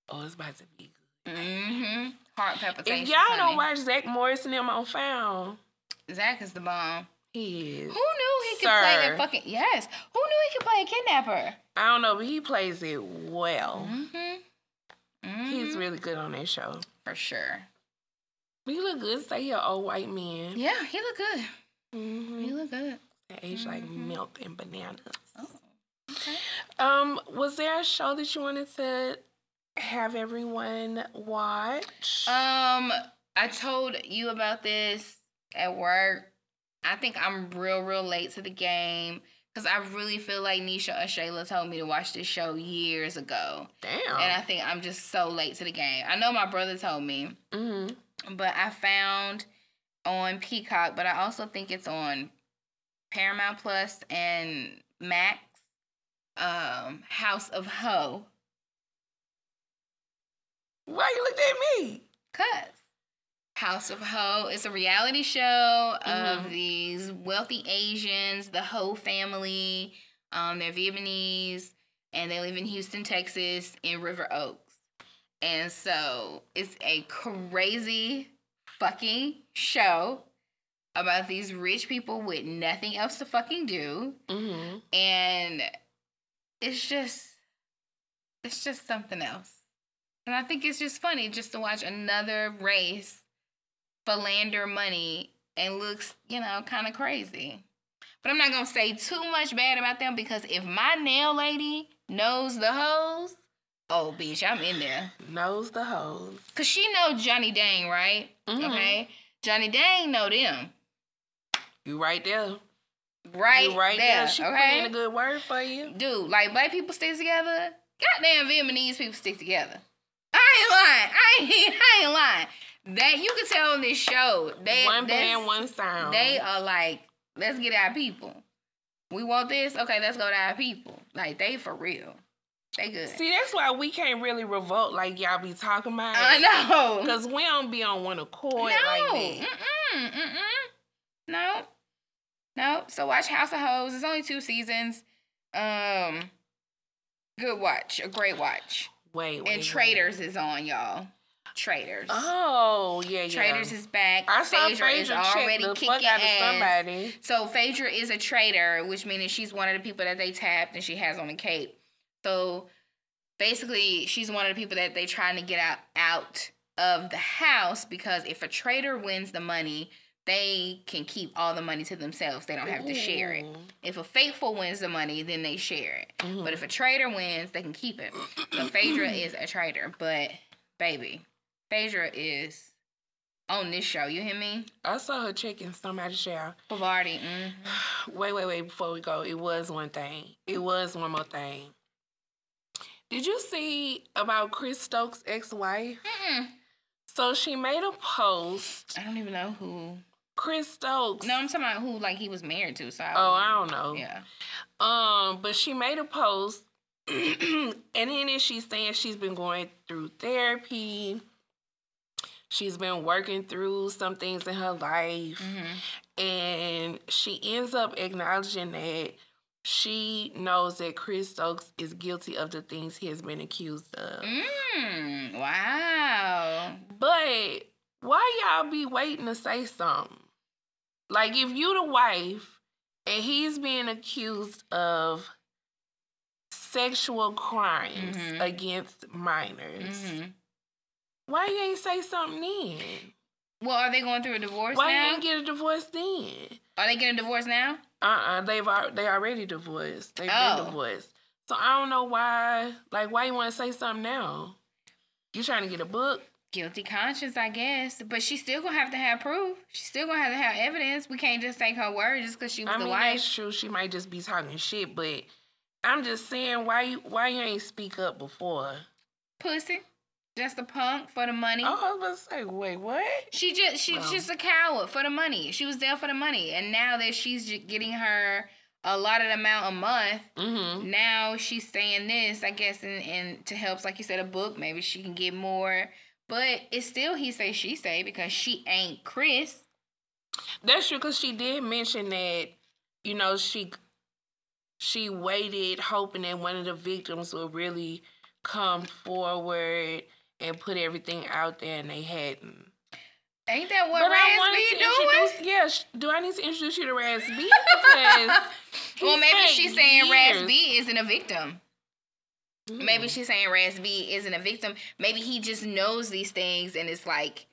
Oh, it's about to be good. Mm-hmm. Heart palpitations. If y'all don't honey. watch Zach Morris and them on Found, Zach is the bomb. Is. Who knew he could play a fucking yes? Who knew he could play a kidnapper? I don't know, but he plays it well. Mm-hmm. He's really good on that show. for sure. He look good. Say he an old white man. Yeah, he look good. Mm-hmm. He look good. That age like Mhm. milk and bananas. Oh, okay. Um, was there a show that you wanted to have everyone watch? Um, I told you about this at work. I think I'm real, real late to the game Because I really feel like Nisha or Shayla told me to watch this show years ago. Damn. And I think I'm just so late to the game. I know my brother told me, mm-hmm. but I found on Peacock, but I also think it's on Paramount Plus and Max. Um, House of Ho. Why you looked at me? Cause House of Ho is a reality show of Mhm. these wealthy Asians, the Ho family. Um, they're Vietnamese and they live in Houston, Texas, in River Oaks. And so it's a crazy fucking show about these rich people with nothing else to fucking do. Mm-hmm. And it's just it's just something else. And I think it's just funny just to watch another race philander money and looks, you know, kind of crazy. But I'm not gonna say too much bad about them because if my nail lady knows the hoes, oh bitch, I'm in there. Knows the hoes. Cause she know Johnny Dang, right? Mhm. Okay. Johnny Dang know them. You right there. Right, you right there. there. She put in a good word for you. Dude, like black people stick together. Goddamn Vietnamese people stick together. I ain't lying. I ain't, I ain't lying. That you can tell on this show. They one band, one sound. They are like, let's get our people. We want this. Okay, let's go to our people. Like they for real. They good. See, that's why we can't really revolt like y'all be talking about. I know. Because we don't be on one accord no. like that. Mm-mm, mm-mm. No. No. So watch House of Hoes. It's only two seasons. Um, good watch. A great watch. Wait, wait. And wait. Traitors is on, y'all. Traitors. Oh, yeah, yeah. Traitors is back. I saw Phaedra is Phaedra already the kicking fuck out of ass. somebody. So Phaedra is a traitor, which means she's one of the people that they tapped and she has on the cape. So basically, she's one of the people that they trying to get out out of the house because if a traitor wins the money, they can keep all the money to themselves. They don't have to share it. If a faithful wins the money, then they share it. Mhm. But if a traitor wins, they can keep it. So Phaedra is a traitor, but baby, Phaedra is on this show. You hear me? I saw her checking somebody's shower. Bavardi. Mm-hmm. Wait, wait, wait. Before we go, it was one thing. It was one more thing. Did you see about Chris Stokes' ex-wife? Mm-mm. So she made a post. I don't even know who. Chris Stokes. No, I'm talking about who like he was married to. So I Oh, I don't know. yeah. Um, but she made a post, and in it she's saying she's been going through therapy. She's been working through some things in her life, Mm-hmm. and she ends up acknowledging that she knows that Chris Stokes is guilty of the things he has been accused of. Mm, wow. But why y'all be waiting to say something? Like if you the wife and he's being accused of sexual crimes Mhm. against minors, Mm-hmm. Why you ain't say something then? Well, are they going through a divorce Why you ain't get a divorce then? are they getting a divorce now? Uh-uh, they've they already divorced. They've Oh. been divorced. So I don't know why. Like, why you want to say something now? You trying to get a book? Guilty conscience, I guess. But she's still gonna have to have proof. She's still gonna have to have evidence. We can't just take her word just because she was I the wife. that's true. She might just be talking shit, but I'm just saying, why you why you ain't speak up before? Pussy. Just a punk for the money. Oh, I was about to say, wait, what? She just she's just a coward for the money. She was there for the money, and now that she's getting her a lot of amount a month, Mm-hmm. now she's saying this. I guess, and and to help, like you said, a book. Maybe she can get more, but it's still he say she say because she ain't Chris. That's true, cause she did mention that, you know, she she waited hoping that one of the victims would really come forward and put everything out there, and they hadn't. Ain't that what But Raz wanted doing? Yeah, do I need to introduce you to Raz B? Well, maybe she's saying Raz B isn't a victim. Maybe Mm. she's saying Raz B isn't a victim. Maybe he just knows these things and it's like,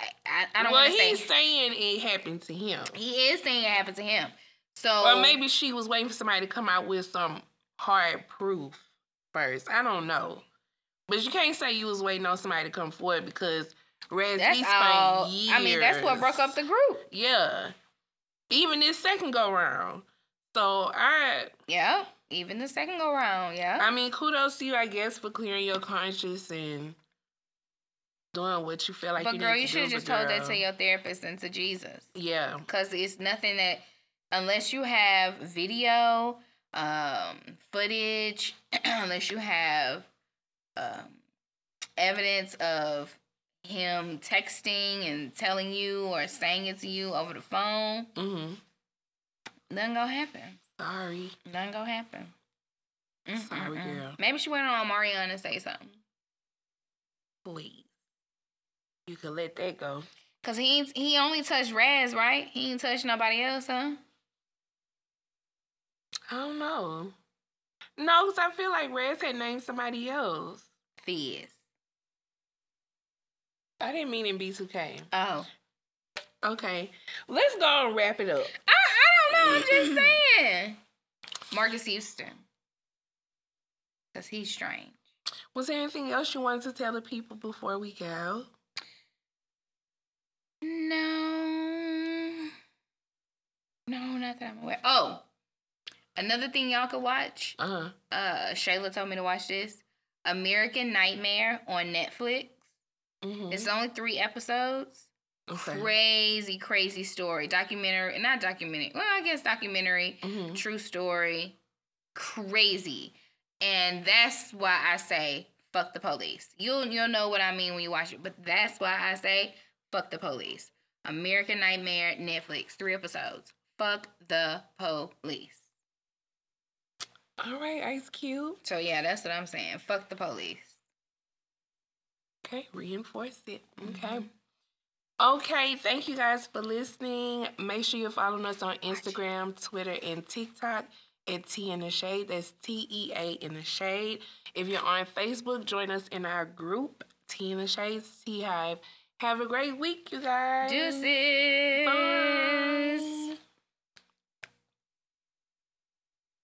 I, I, I don't well, want to say. he's saying it happened to him. He is saying it happened to him. So Or maybe she was waiting for somebody to come out with some hard proof first. I don't know. But you can't say you was waiting on somebody to come forward because Raz that's spent all. years. I mean, that's what broke up the group. Yeah. Even this second go round. So I Yep. Even the second go round. Yeah. I mean, kudos to you, I guess, for clearing your conscience and doing what you feel like but you girl, you should have just but told that to your therapist and to Jesus. Yeah. Because it's nothing that, unless you have video, um, footage, unless you have um, evidence of him texting and telling you or saying it to you over the phone, Mm-hmm. nothing gonna happen. Sorry. Nothing gonna happen. Sorry, Mm-mm-mm. girl. Maybe she went on Mariana and say something. Please. You could let that go. Cause he he only touched Raz, right? He ain't touched nobody else, huh? I don't know. No, because I feel like Rez had named somebody else. Fizz. I didn't mean in B2K. Oh. Okay. Let's go and wrap it up. I, I don't know. I'm just saying. Marcus Houston. Because he's strange. Was there anything else you wanted to tell the people before we go? No. No, not that I'm aware. Oh. Another thing y'all could watch. Uh-huh. Uh, Shayla told me to watch this. American Nightmare on Netflix. Mm-hmm. It's only three episodes. okay. Crazy, crazy story. Documentary, not documentary. Well, I guess documentary. Mm-hmm. True story. Crazy. And that's why I say fuck the police. You'll you'll know what I mean when you watch it, but that's why I say fuck the police. American Nightmare, Netflix, three episodes. Fuck the police. All right, Ice Cube. So yeah, that's what I'm saying. Fuck the police. Okay, reinforce it. Mm-hmm. Okay. Okay, thank you guys for listening. Make sure you're following us on Instagram, Twitter, and TikTok at Tea in the Shade. That's T E A in the Shade. If you're on Facebook, join us in our group, Tea in the Shade, T Hive. Have a great week, you guys. Deuces. Bye.